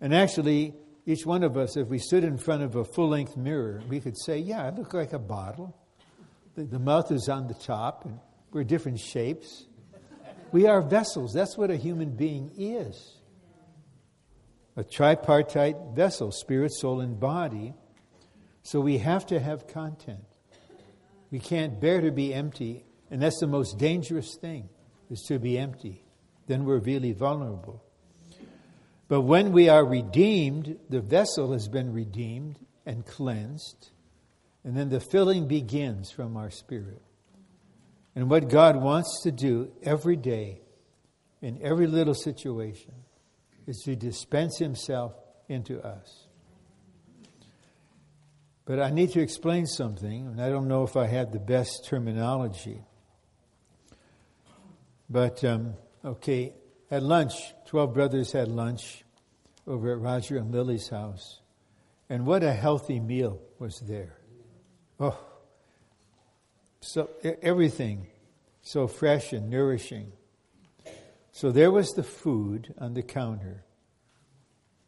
And actually, each one of us, if we stood in front of a full length mirror, we could say, Yeah, I look like a bottle. The, the mouth is on the top, and we're different shapes. We are vessels. That's what a human being is a tripartite vessel spirit, soul, and body. So we have to have content. We can't bear to be empty, and that's the most dangerous thing, is to be empty then we're really vulnerable. But when we are redeemed, the vessel has been redeemed and cleansed, and then the filling begins from our spirit. And what God wants to do every day, in every little situation, is to dispense Himself into us. But I need to explain something, and I don't know if I had the best terminology. But um, Okay, at lunch, 12 brothers had lunch over at Roger and Lily's house. And what a healthy meal was there. Oh, so everything so fresh and nourishing. So there was the food on the counter.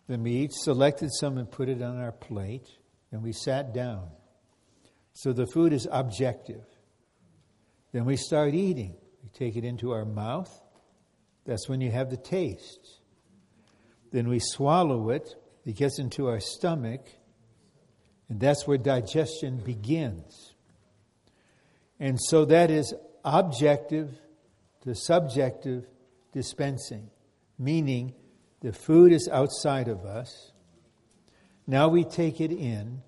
Then we each selected some and put it on our plate, and we sat down. So the food is objective. Then we start eating. We take it into our mouth, That's when you have the taste. Then we swallow it, it gets into our stomach, and that's where digestion begins. And so that is objective to subjective dispensing, meaning the food is outside of us. Now we take it in,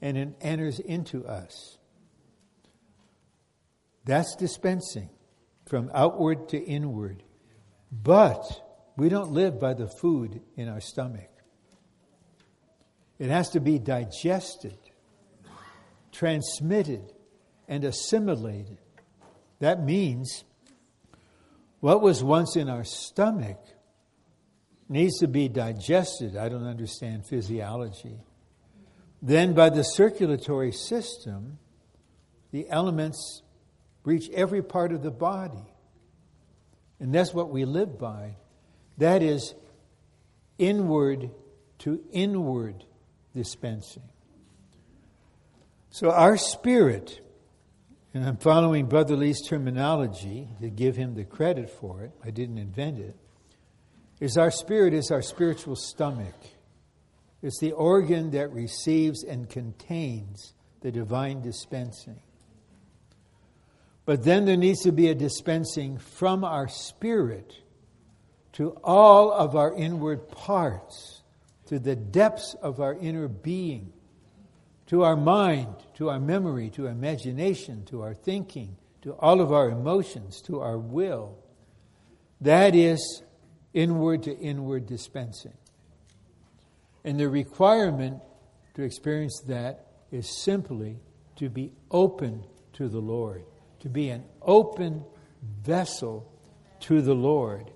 and it enters into us. That's dispensing from outward to inward. But we don't live by the food in our stomach. It has to be digested, transmitted, and assimilated. That means what was once in our stomach needs to be digested. I don't understand physiology. Then, by the circulatory system, the elements reach every part of the body. And that's what we live by. That is inward to inward dispensing. So our spirit, and I'm following Brother Lee's terminology to give him the credit for it, I didn't invent it, is our spirit is our spiritual stomach. It's the organ that receives and contains the divine dispensing. But then there needs to be a dispensing from our spirit to all of our inward parts, to the depths of our inner being, to our mind, to our memory, to imagination, to our thinking, to all of our emotions, to our will. That is inward to inward dispensing. And the requirement to experience that is simply to be open to the Lord to be an open vessel to the Lord.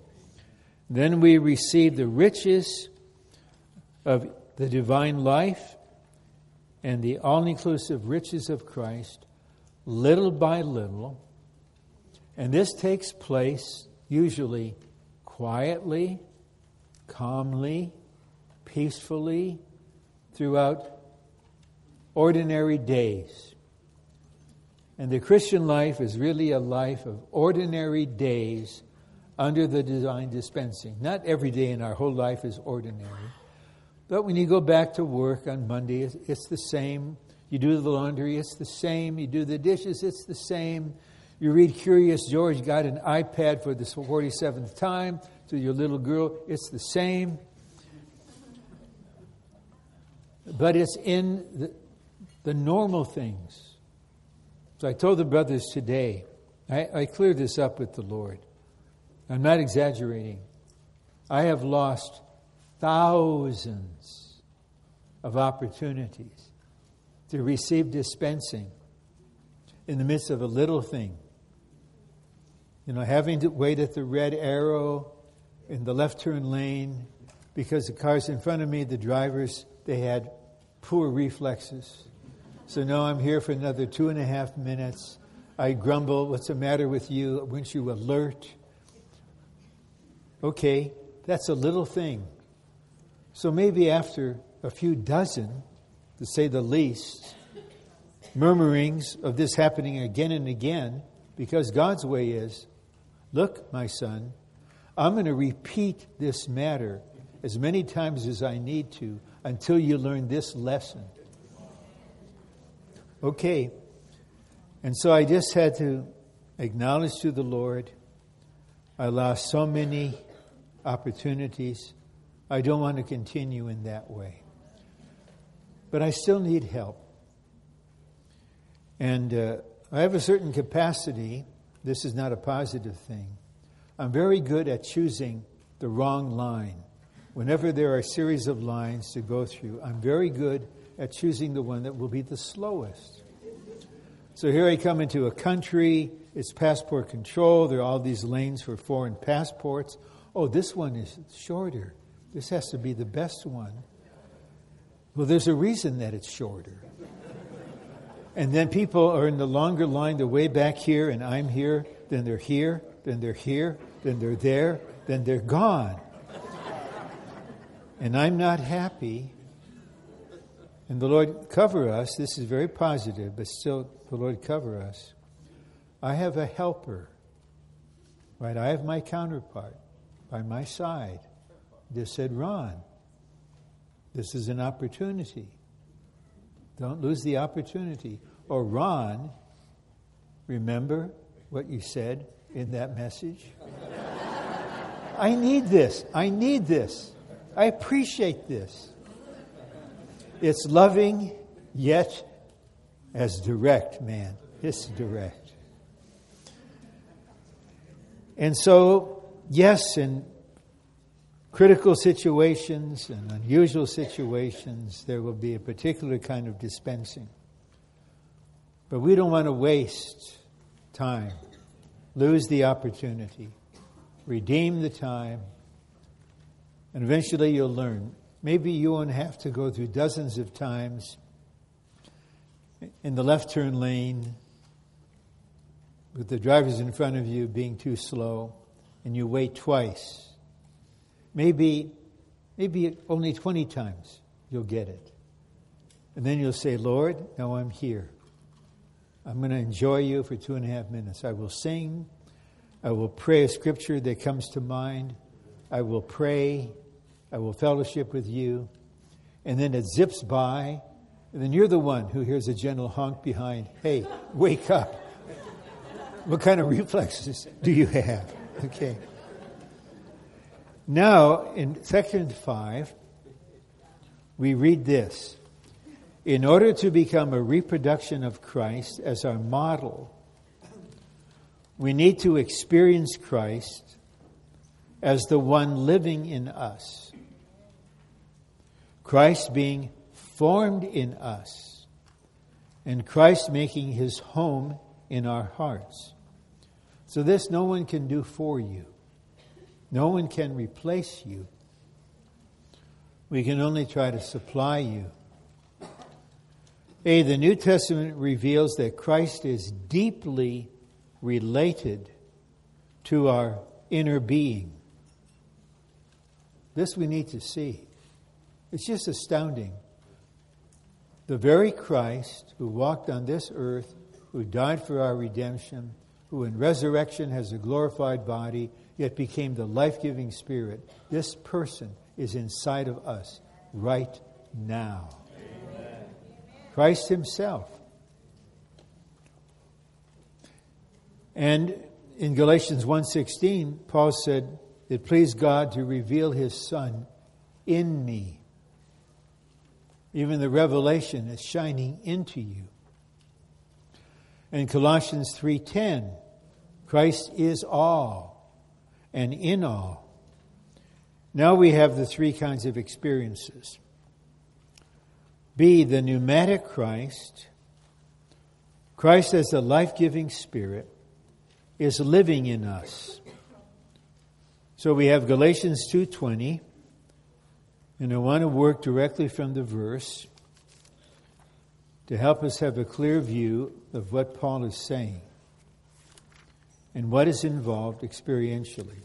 Then we receive the riches of the divine life and the all inclusive riches of Christ little by little. And this takes place usually quietly, calmly, peacefully throughout ordinary days. And the Christian life is really a life of ordinary days under the divine dispensing. Not every day in our whole life is ordinary. But when you go back to work on Monday, it's the same. You do the laundry, it's the same. You do the dishes, it's the same. You read Curious George got an iPad for the 47th time to your little girl, it's the same. But it's in the, the normal things so I told the brothers today, I, I cleared this up with the Lord. I'm not exaggerating. I have lost thousands of opportunities to receive dispensing in the midst of a little thing. You know, having to wait at the red arrow in the left turn lane because the cars in front of me, the drivers, they had poor reflexes. So now I'm here for another two and a half minutes. I grumble, What's the matter with you? Weren't you alert? Okay, that's a little thing. So maybe after a few dozen, to say the least, murmurings of this happening again and again, because God's way is look, my son, I'm going to repeat this matter as many times as I need to until you learn this lesson. Okay. And so I just had to acknowledge to the Lord, I lost so many opportunities. I don't want to continue in that way. But I still need help. And uh, I have a certain capacity. This is not a positive thing. I'm very good at choosing the wrong line. Whenever there are a series of lines to go through, I'm very good at choosing the one that will be the slowest. So here I come into a country, it's passport control, there are all these lanes for foreign passports. Oh, this one is shorter. This has to be the best one. Well, there's a reason that it's shorter. And then people are in the longer line, they're way back here, and I'm here, then they're here, then they're here, then they're there, then they're gone. And I'm not happy and the Lord cover us. This is very positive, but still, the Lord cover us. I have a helper, right? I have my counterpart. by my side. Just said, Ron, this is an opportunity. Don't lose the opportunity. Or, Ron, remember what you said in that message? I need this. I need this. I appreciate this. It's loving, yet as direct, man. It's direct. And so, yes, in critical situations and unusual situations, there will be a particular kind of dispensing. But we don't want to waste time, lose the opportunity, redeem the time, and eventually you'll learn. Maybe you won't have to go through dozens of times in the left turn lane with the drivers in front of you being too slow and you wait twice. Maybe, maybe only 20 times you'll get it. And then you'll say, Lord, now I'm here. I'm going to enjoy you for two and a half minutes. I will sing. I will pray a scripture that comes to mind. I will pray. I will fellowship with you. And then it zips by. And then you're the one who hears a gentle honk behind. Hey, wake up. What kind of reflexes do you have? Okay. Now, in section 5, we read this In order to become a reproduction of Christ as our model, we need to experience Christ as the one living in us. Christ being formed in us, and Christ making his home in our hearts. So, this no one can do for you, no one can replace you. We can only try to supply you. A, the New Testament reveals that Christ is deeply related to our inner being. This we need to see. It's just astounding. The very Christ who walked on this earth, who died for our redemption, who in resurrection has a glorified body, yet became the life giving Spirit, this person is inside of us right now. Amen. Christ Himself. And in Galatians 1:16, Paul said, "It pleased God to reveal his son in me." Even the revelation is shining into you. In Colossians 3:10, Christ is all and in all. Now we have the three kinds of experiences. B, the pneumatic Christ. Christ as the life-giving spirit is living in us. So we have Galatians 2:20 and I want to work directly from the verse to help us have a clear view of what Paul is saying and what is involved experientially.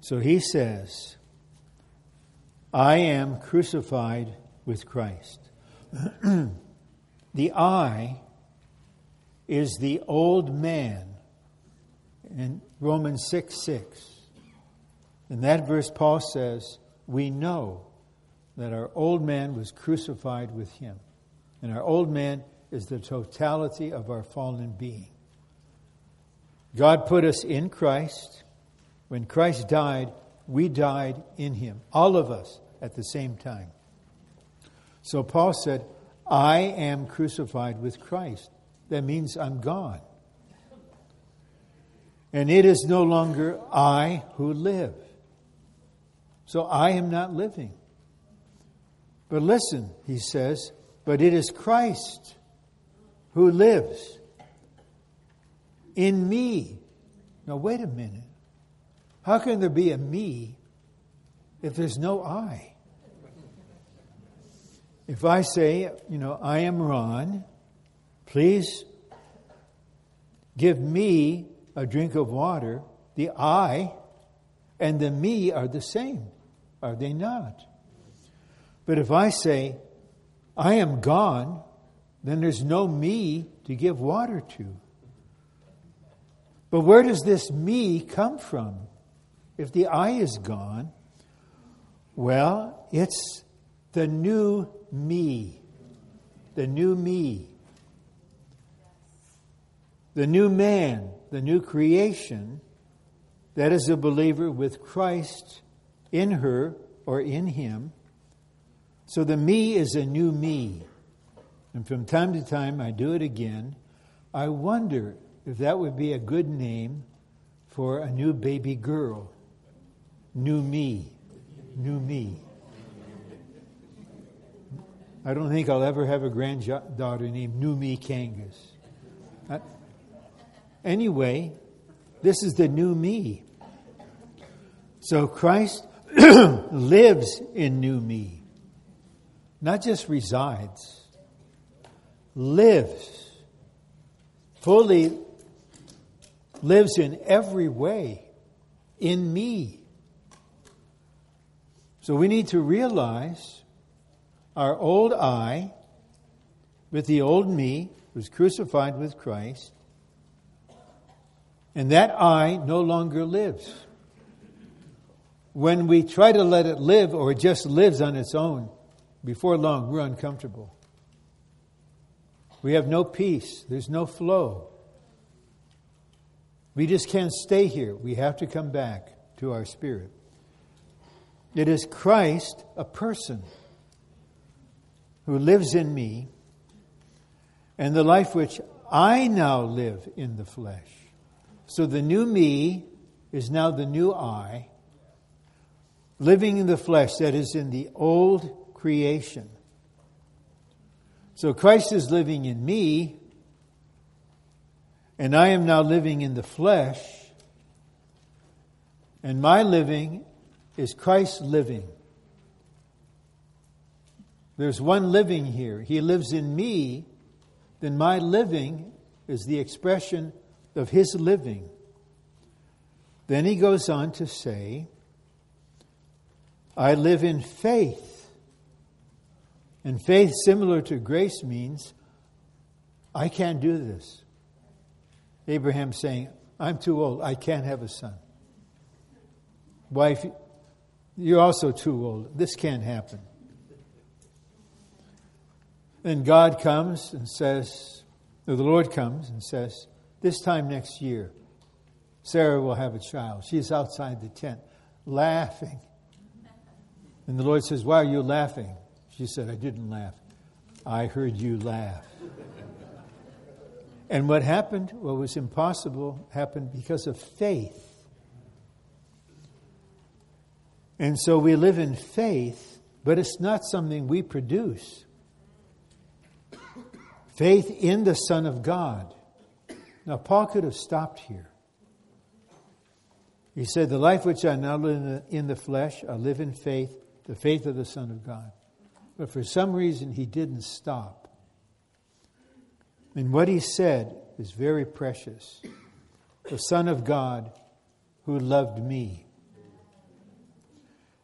So he says, I am crucified with Christ. the I is the old man in Romans 6 6. In that verse, Paul says, We know that our old man was crucified with him. And our old man is the totality of our fallen being. God put us in Christ. When Christ died, we died in him, all of us at the same time. So Paul said, I am crucified with Christ. That means I'm gone. And it is no longer I who live. So I am not living. But listen, he says, but it is Christ who lives in me. Now, wait a minute. How can there be a me if there's no I? If I say, you know, I am Ron, please give me a drink of water, the I and the me are the same, are they not? But if I say, I am gone, then there's no me to give water to. But where does this me come from? If the I is gone, well, it's the new me. The new me. The new man, the new creation that is a believer with Christ in her or in him. So the me is a new me. And from time to time, I do it again. I wonder if that would be a good name for a new baby girl. New me. New me. I don't think I'll ever have a granddaughter named New Me Kangas. Uh, anyway, this is the new me. So Christ lives in new me, not just resides, lives, fully lives in every way in me. So we need to realize our old I with the old me was crucified with Christ, and that I no longer lives. When we try to let it live or it just lives on its own, before long we're uncomfortable. We have no peace, there's no flow. We just can't stay here. We have to come back to our spirit. It is Christ, a person, who lives in me, and the life which I now live in the flesh. So the new me is now the new I, living in the flesh that is in the old creation. So Christ is living in me, and I am now living in the flesh, and my living is Christ living. There's one living here. He lives in me, then my living is the expression of his living. Then he goes on to say, I live in faith. And faith, similar to grace, means I can't do this. Abraham saying, I'm too old. I can't have a son. Wife, you're also too old. This can't happen. Then God comes and says, or the Lord comes and says, This time next year, Sarah will have a child. She's outside the tent, laughing. And the Lord says, Why are you laughing? She said, I didn't laugh. I heard you laugh. and what happened, what was impossible, happened because of faith. And so we live in faith, but it's not something we produce. Faith in the Son of God. Now, Paul could have stopped here. He said, The life which I now live in the, in the flesh, I live in faith, the faith of the Son of God. But for some reason, he didn't stop. And what he said is very precious. The Son of God who loved me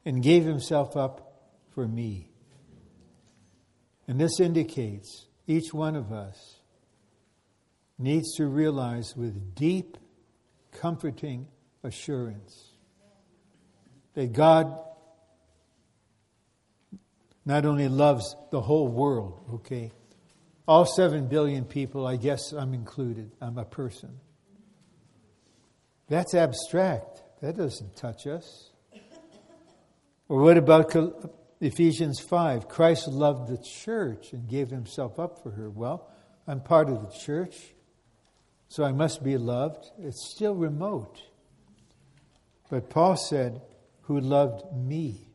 and gave himself up for me. And this indicates each one of us needs to realize with deep, comforting assurance that God not only loves the whole world, okay? All seven billion people, I guess I'm included. I'm a person. That's abstract. That doesn't touch us. Or what about Ephesians 5? Christ loved the church and gave himself up for her. Well, I'm part of the church, so I must be loved. It's still remote. But Paul said, Who loved me.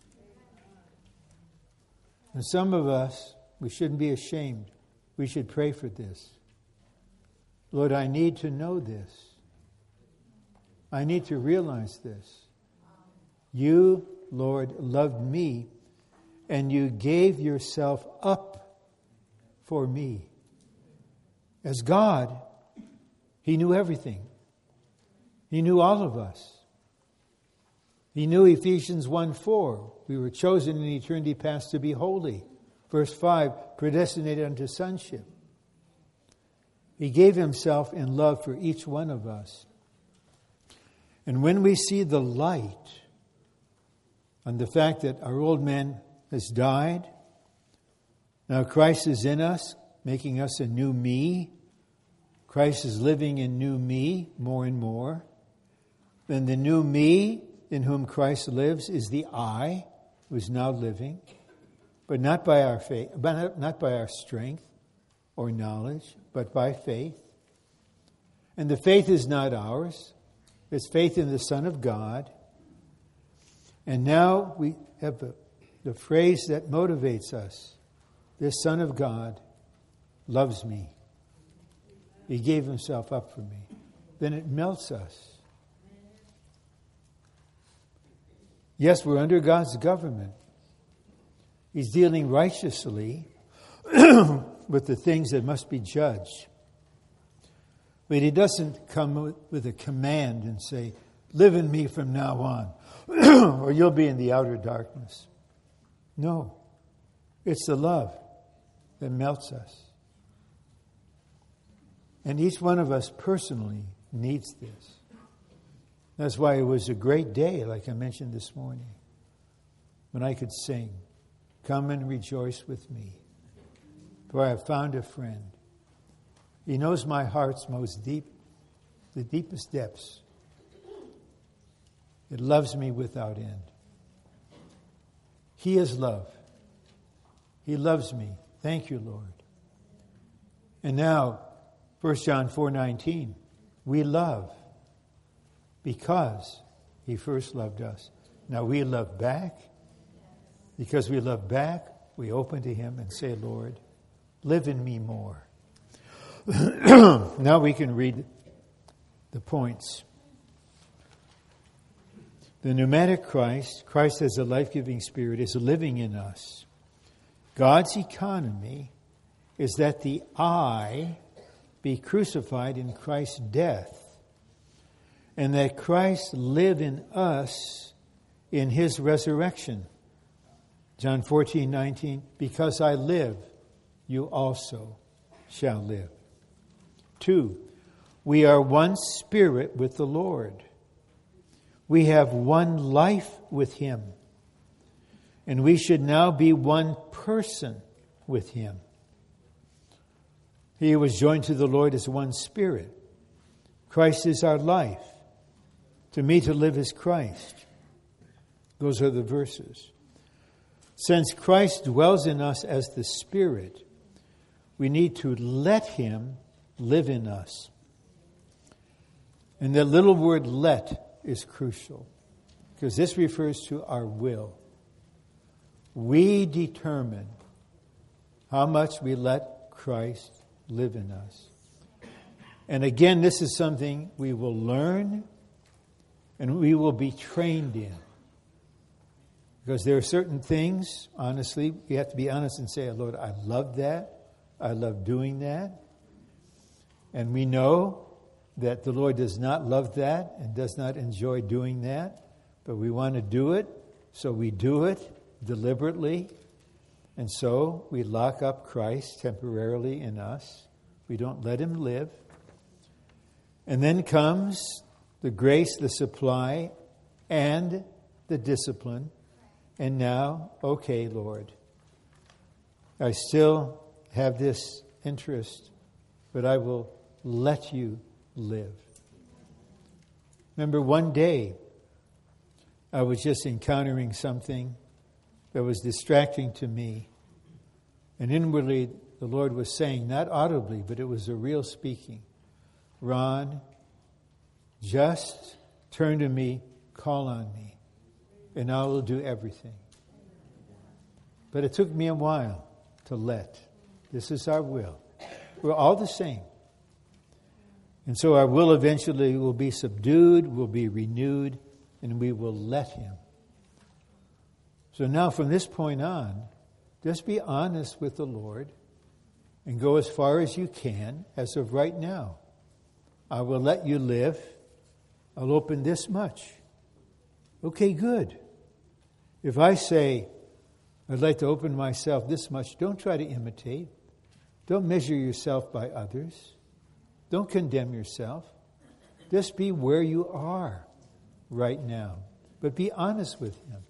And some of us, we shouldn't be ashamed. We should pray for this. Lord, I need to know this. I need to realize this. You Lord, loved me, and you gave yourself up for me. As God, He knew everything, He knew all of us. He knew Ephesians 1 4. We were chosen in eternity past to be holy. Verse 5 predestinated unto sonship. He gave Himself in love for each one of us. And when we see the light on the fact that our old man has died, now Christ is in us, making us a new me. Christ is living in new me more and more. Then the new me in whom Christ lives is the I who is now living, but not by our faith, but not by our strength or knowledge, but by faith. And the faith is not ours. It's faith in the Son of God. And now we have the, the phrase that motivates us. This Son of God loves me. He gave himself up for me. Then it melts us. Yes, we're under God's government. He's dealing righteously with the things that must be judged. But he doesn't come with a command and say, Live in me from now on, or you'll be in the outer darkness. No, it's the love that melts us. And each one of us personally needs this. That's why it was a great day, like I mentioned this morning, when I could sing, Come and rejoice with me, for I have found a friend he knows my heart's most deep, the deepest depths. It loves me without end. He is love. He loves me. Thank you, Lord. And now, 1 John 4:19, we love because he first loved us. Now we love back. Because we love back, we open to him and say, Lord, live in me more. now we can read the points. The pneumatic Christ, Christ as a life giving spirit, is living in us. God's economy is that the I be crucified in Christ's death, and that Christ live in us in his resurrection. John 14, 19, because I live, you also shall live. Two, we are one spirit with the Lord. We have one life with Him. And we should now be one person with Him. He was joined to the Lord as one spirit. Christ is our life. To me, to live is Christ. Those are the verses. Since Christ dwells in us as the Spirit, we need to let Him live in us. And the little word let is crucial because this refers to our will. We determine how much we let Christ live in us. And again, this is something we will learn and we will be trained in. Because there are certain things, honestly, we have to be honest and say, Lord, I love that. I love doing that. And we know that the Lord does not love that and does not enjoy doing that, but we want to do it, so we do it deliberately. And so we lock up Christ temporarily in us. We don't let him live. And then comes the grace, the supply, and the discipline. And now, okay, Lord, I still have this interest, but I will let you live. Remember, one day I was just encountering something that was distracting to me. And inwardly, the Lord was saying, not audibly, but it was a real speaking Ron, just turn to me, call on me, and I will do everything. But it took me a while to let. This is our will. We're all the same. And so our will eventually will be subdued, will be renewed, and we will let Him. So now from this point on, just be honest with the Lord and go as far as you can as of right now. I will let you live. I'll open this much. Okay, good. If I say, I'd like to open myself this much, don't try to imitate. Don't measure yourself by others. Don't condemn yourself. Just be where you are. right now. But be honest with Him.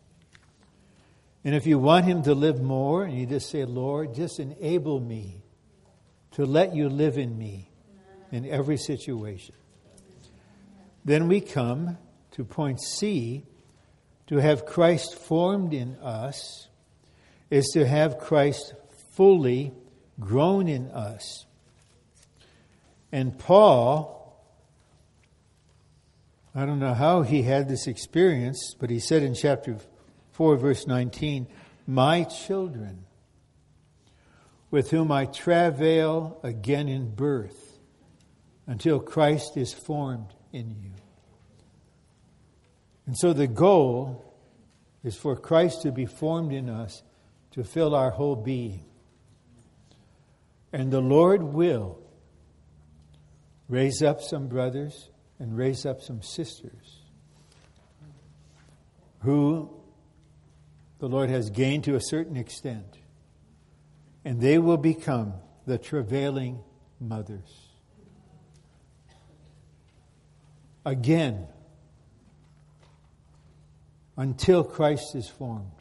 And if you want Him to live more, and you just say, Lord, just enable me to let you live in me in every situation. Then we come to point C to have Christ formed in us is to have Christ fully grown in us. And Paul, I don't know how he had this experience, but he said in chapter 4, verse 19, My children, with whom I travail again in birth, until Christ is formed in you. And so the goal is for Christ to be formed in us to fill our whole being. And the Lord will raise up some brothers and raise up some sisters who the Lord has gained to a certain extent, and they will become the travailing mothers. Again, until Christ is formed.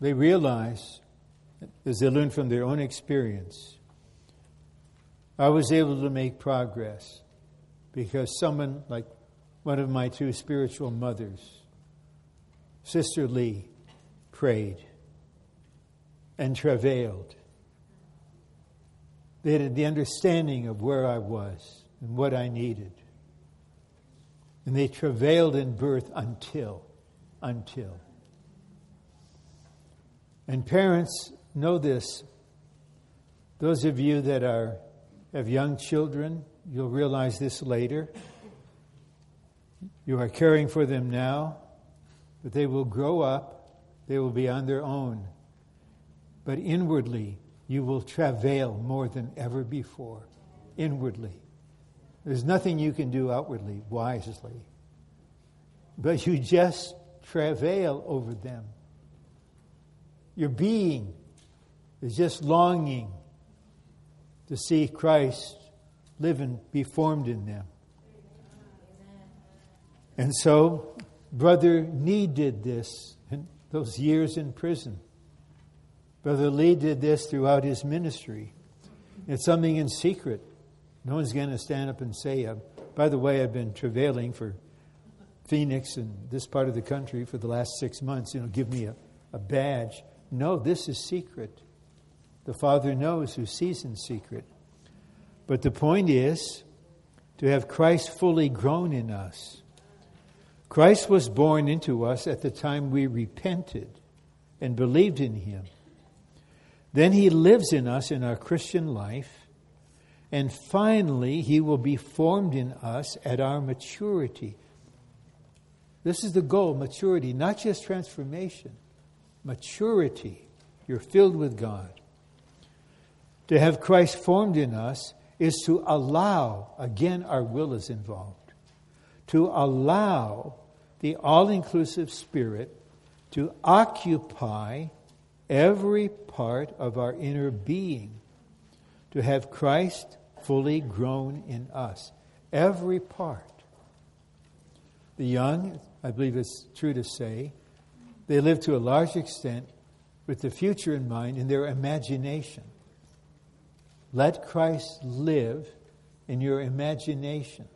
They realize, as they learn from their own experience, I was able to make progress because someone like one of my two spiritual mothers, Sister Lee, prayed and travailed. They had the understanding of where I was and what I needed. And they travailed in birth until, until. And parents, know this. Those of you that are have young children, you'll realize this later. You are caring for them now, but they will grow up, they will be on their own. But inwardly, you will travail more than ever before. Inwardly. There's nothing you can do outwardly, wisely. But you just travail over them. Your being is just longing to see Christ live and be formed in them. And so, Brother Nee did this in those years in prison. Brother Lee did this throughout his ministry. It's something in secret. No one's going to stand up and say, uh, by the way, I've been travailing for Phoenix and this part of the country for the last six months. You know, give me a, a badge. No, this is secret. The Father knows who sees in secret. But the point is to have Christ fully grown in us. Christ was born into us at the time we repented and believed in Him. Then He lives in us in our Christian life. And finally, He will be formed in us at our maturity. This is the goal maturity, not just transformation maturity. You're filled with God. To have Christ formed in us is to allow, again, our will is involved, to allow the all inclusive Spirit to occupy every part of our inner being, to have Christ fully grown in us. Every part. The young, I believe it's true to say, they live to a large extent with the future in mind in their imagination. Let Christ live in your imagination.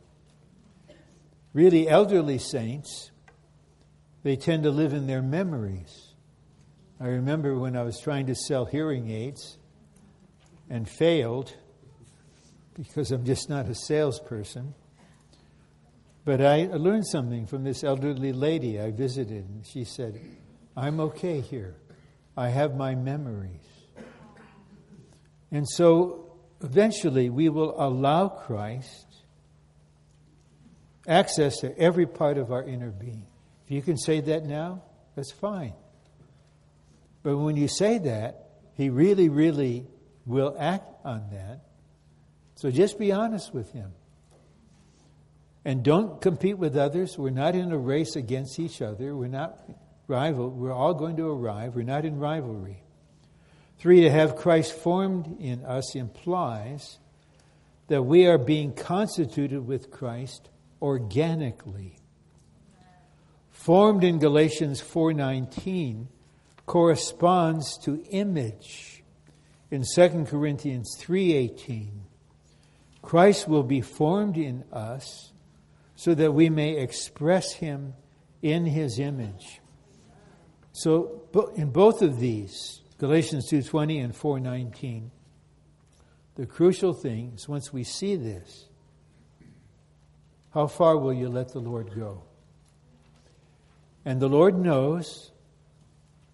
Really, elderly saints, they tend to live in their memories. I remember when I was trying to sell hearing aids and failed because I'm just not a salesperson. But I learned something from this elderly lady I visited, and she said, I'm okay here. I have my memories. And so eventually we will allow Christ access to every part of our inner being. If you can say that now, that's fine. But when you say that, He really, really will act on that. So just be honest with Him. And don't compete with others. We're not in a race against each other. We're not rival. We're all going to arrive. We're not in rivalry. Three, to have Christ formed in us implies that we are being constituted with Christ organically. Formed in Galatians 4:19 corresponds to image in 2 Corinthians 3:18. Christ will be formed in us so that we may express him in his image. So in both of these, Galatians 2:20 and 4:19, the crucial thing is once we see this, how far will you let the Lord go? And the Lord knows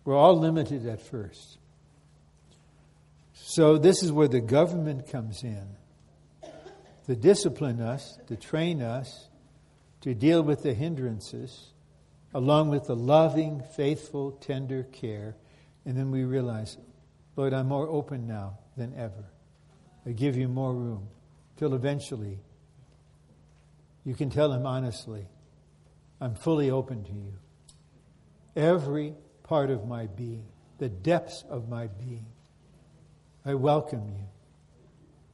we're all limited at first. So, this is where the government comes in to discipline us, to train us, to deal with the hindrances, along with the loving, faithful, tender care. And then we realize, Lord, I'm more open now than ever. I give you more room till eventually you can tell him honestly, I'm fully open to you. Every part of my being, the depths of my being, I welcome you.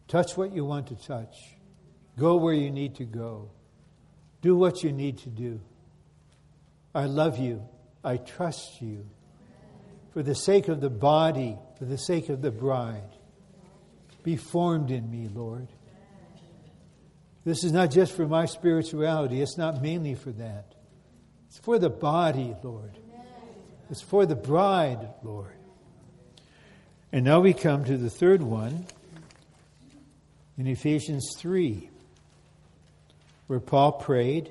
Touch what you want to touch. Go where you need to go. Do what you need to do. I love you. I trust you. For the sake of the body, for the sake of the bride, be formed in me, Lord. This is not just for my spirituality, it's not mainly for that. It's for the body, Lord. It's for the bride, Lord. And now we come to the third one in Ephesians 3, where Paul prayed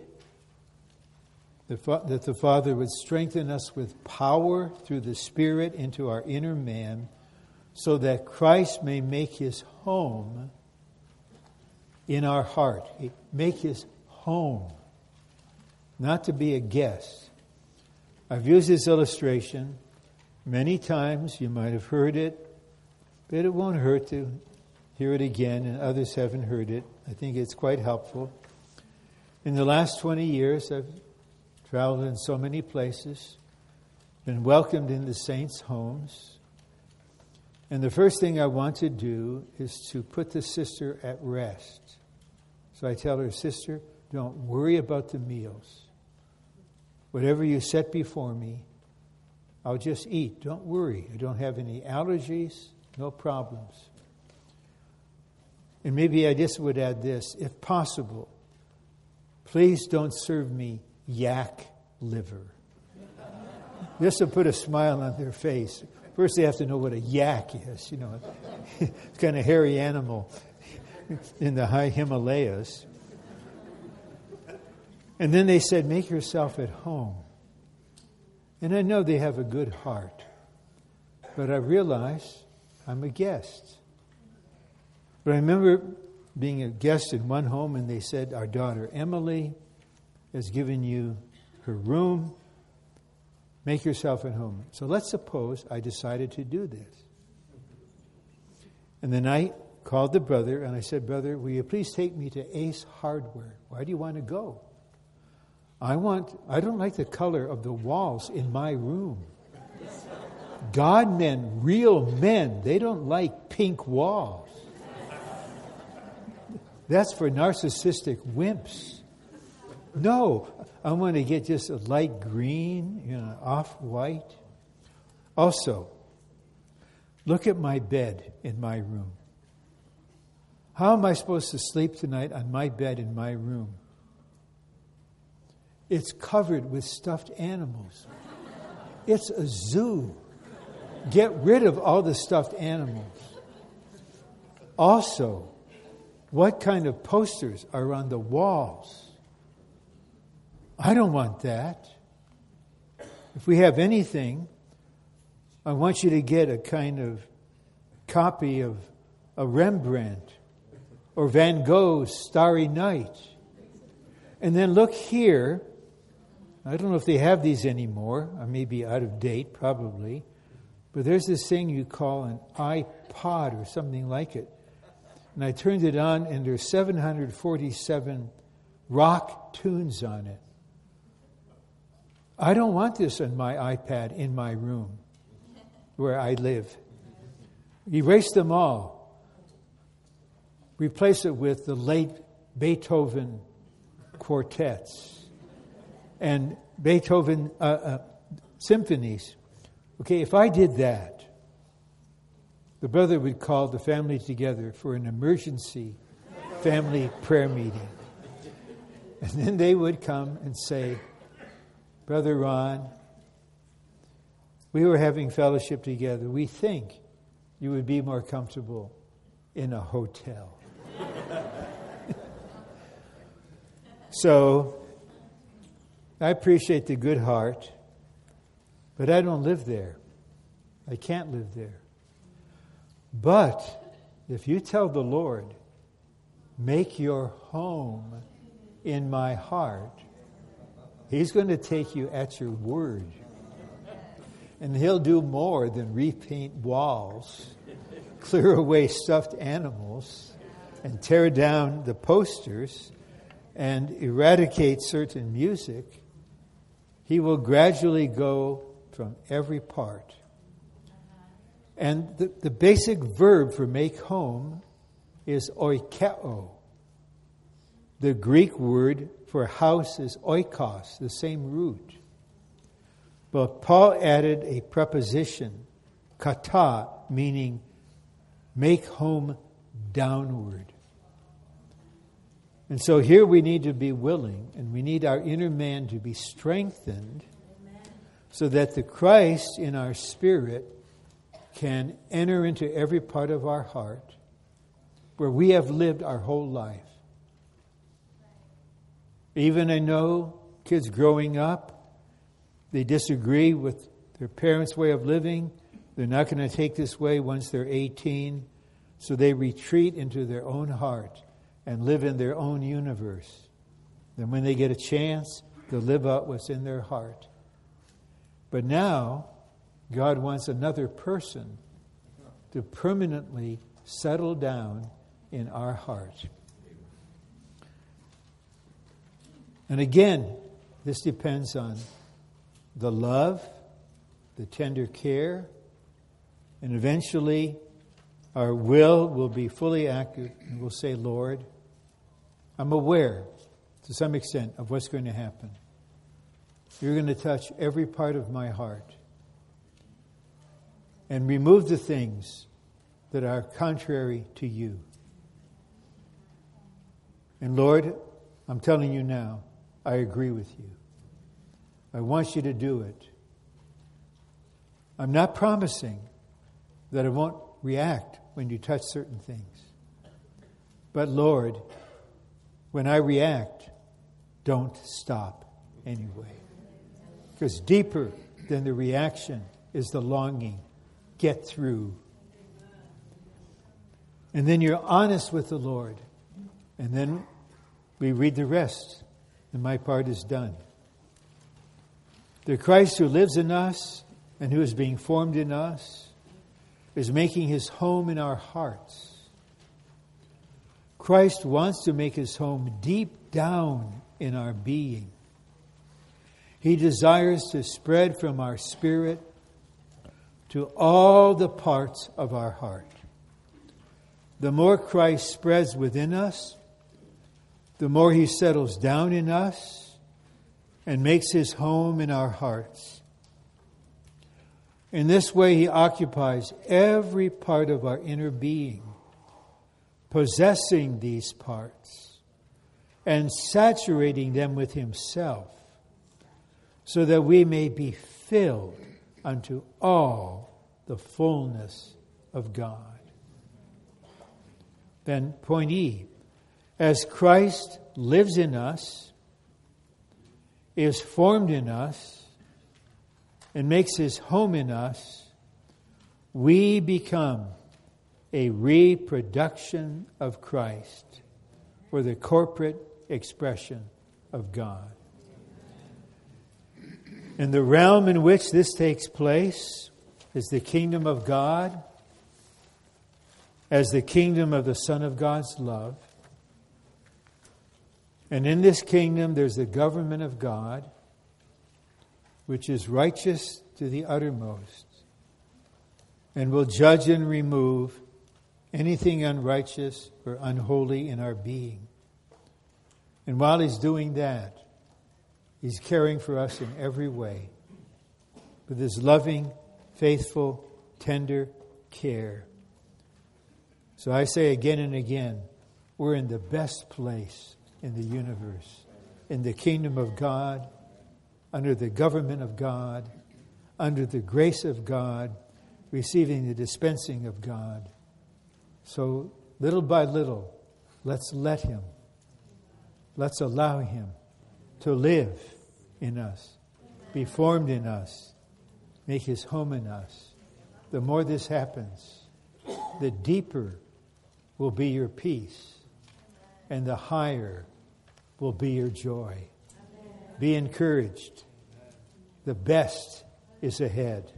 that the Father would strengthen us with power through the Spirit into our inner man, so that Christ may make his home in our heart. Make his home, not to be a guest. I've used this illustration many times. You might have heard it, but it won't hurt to hear it again, and others haven't heard it. I think it's quite helpful. In the last 20 years, I've traveled in so many places, been welcomed in the saints' homes. And the first thing I want to do is to put the sister at rest. So I tell her, Sister, don't worry about the meals. Whatever you set before me, I'll just eat. Don't worry. I don't have any allergies, no problems. And maybe I just would add this if possible, please don't serve me yak liver. This will put a smile on their face. First, they have to know what a yak is. You know, it's kind of hairy animal in the high Himalayas. And then they said, Make yourself at home. And I know they have a good heart, but I realize I'm a guest. But I remember being a guest in one home, and they said, Our daughter Emily has given you her room. Make yourself at home. So let's suppose I decided to do this. And the night called the brother and I said, Brother, will you please take me to Ace Hardware? Why do you want to go? I want, I don't like the color of the walls in my room. God men, real men, they don't like pink walls. That's for narcissistic wimps. No, I want to get just a light green, you know, off white. Also, look at my bed in my room. How am I supposed to sleep tonight on my bed in my room? It's covered with stuffed animals. It's a zoo. Get rid of all the stuffed animals. Also, what kind of posters are on the walls? I don't want that. If we have anything, I want you to get a kind of copy of a Rembrandt or Van Gogh's Starry Night. And then look here. I don't know if they have these anymore. I may be out of date, probably. But there's this thing you call an iPod or something like it. And I turned it on, and there's 747 rock tunes on it. I don't want this on my iPad in my room where I live. Erase them all. replace it with the late Beethoven quartets and Beethoven uh, uh, symphonies. Okay, if I did that, the brother would call the family together for an emergency family prayer meeting. And then they would come and say, Brother Ron, we were having fellowship together. We think you would be more comfortable in a hotel. so, I appreciate the good heart, but I don't live there. I can't live there. But if you tell the Lord, make your home in my heart, He's going to take you at your word. And He'll do more than repaint walls, clear away stuffed animals, and tear down the posters and eradicate certain music. He will gradually go from every part. And the, the basic verb for make home is oikeo. The Greek word for house is oikos, the same root. But Paul added a preposition, kata, meaning make home downward. And so here we need to be willing, and we need our inner man to be strengthened so that the Christ in our spirit can enter into every part of our heart where we have lived our whole life. Even I know kids growing up, they disagree with their parents' way of living. They're not going to take this way once they're 18. So they retreat into their own heart and live in their own universe. Then, when they get a chance, they'll live out what's in their heart. But now, God wants another person to permanently settle down in our heart. And again, this depends on the love, the tender care, and eventually our will will be fully active and we'll say, Lord, I'm aware to some extent of what's going to happen. You're going to touch every part of my heart and remove the things that are contrary to you. And Lord, I'm telling you now, I agree with you. I want you to do it. I'm not promising that I won't react when you touch certain things. But Lord, when I react, don't stop anyway. Because deeper than the reaction is the longing. Get through. And then you're honest with the Lord. And then we read the rest and my part is done. The Christ who lives in us and who is being formed in us is making his home in our hearts. Christ wants to make his home deep down in our being. He desires to spread from our spirit to all the parts of our heart. The more Christ spreads within us, the more he settles down in us and makes his home in our hearts. In this way, he occupies every part of our inner being, possessing these parts and saturating them with himself, so that we may be filled unto all the fullness of God. Then, point E as Christ lives in us, is formed in us, and makes his home in us, we become a reproduction of Christ or the corporate expression of God. And the realm in which this takes place is the kingdom of God as the kingdom of the Son of God's love. And in this kingdom, there's the government of God, which is righteous to the uttermost, and will judge and remove anything unrighteous or unholy in our being. And while He's doing that, He's caring for us in every way with His loving, faithful, tender care. So I say again and again, we're in the best place in the universe, in the kingdom of God, under the government of God, under the grace of God, receiving the dispensing of God. So little by little, let's let Him, let's allow Him to live in us, be formed in us, make His home in us. The more this happens, the deeper will be your peace, and the higher will be your joy. Be encouraged. The best is ahead.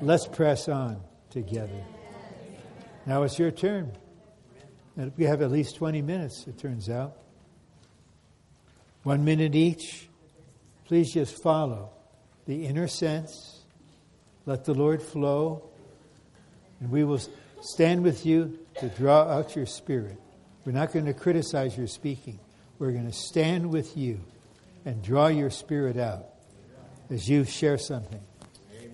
Let's press on together. Now it's your turn. We have at least 20 minutes, it turns out. One minute each. Please just follow the inner sense. Let the Lord flow. And we will stand with you to draw out your spirit. We're not going to criticize your speaking. We're going to stand with you and draw your spirit out as you share something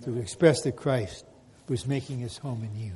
to express the Christ who's making his home in you.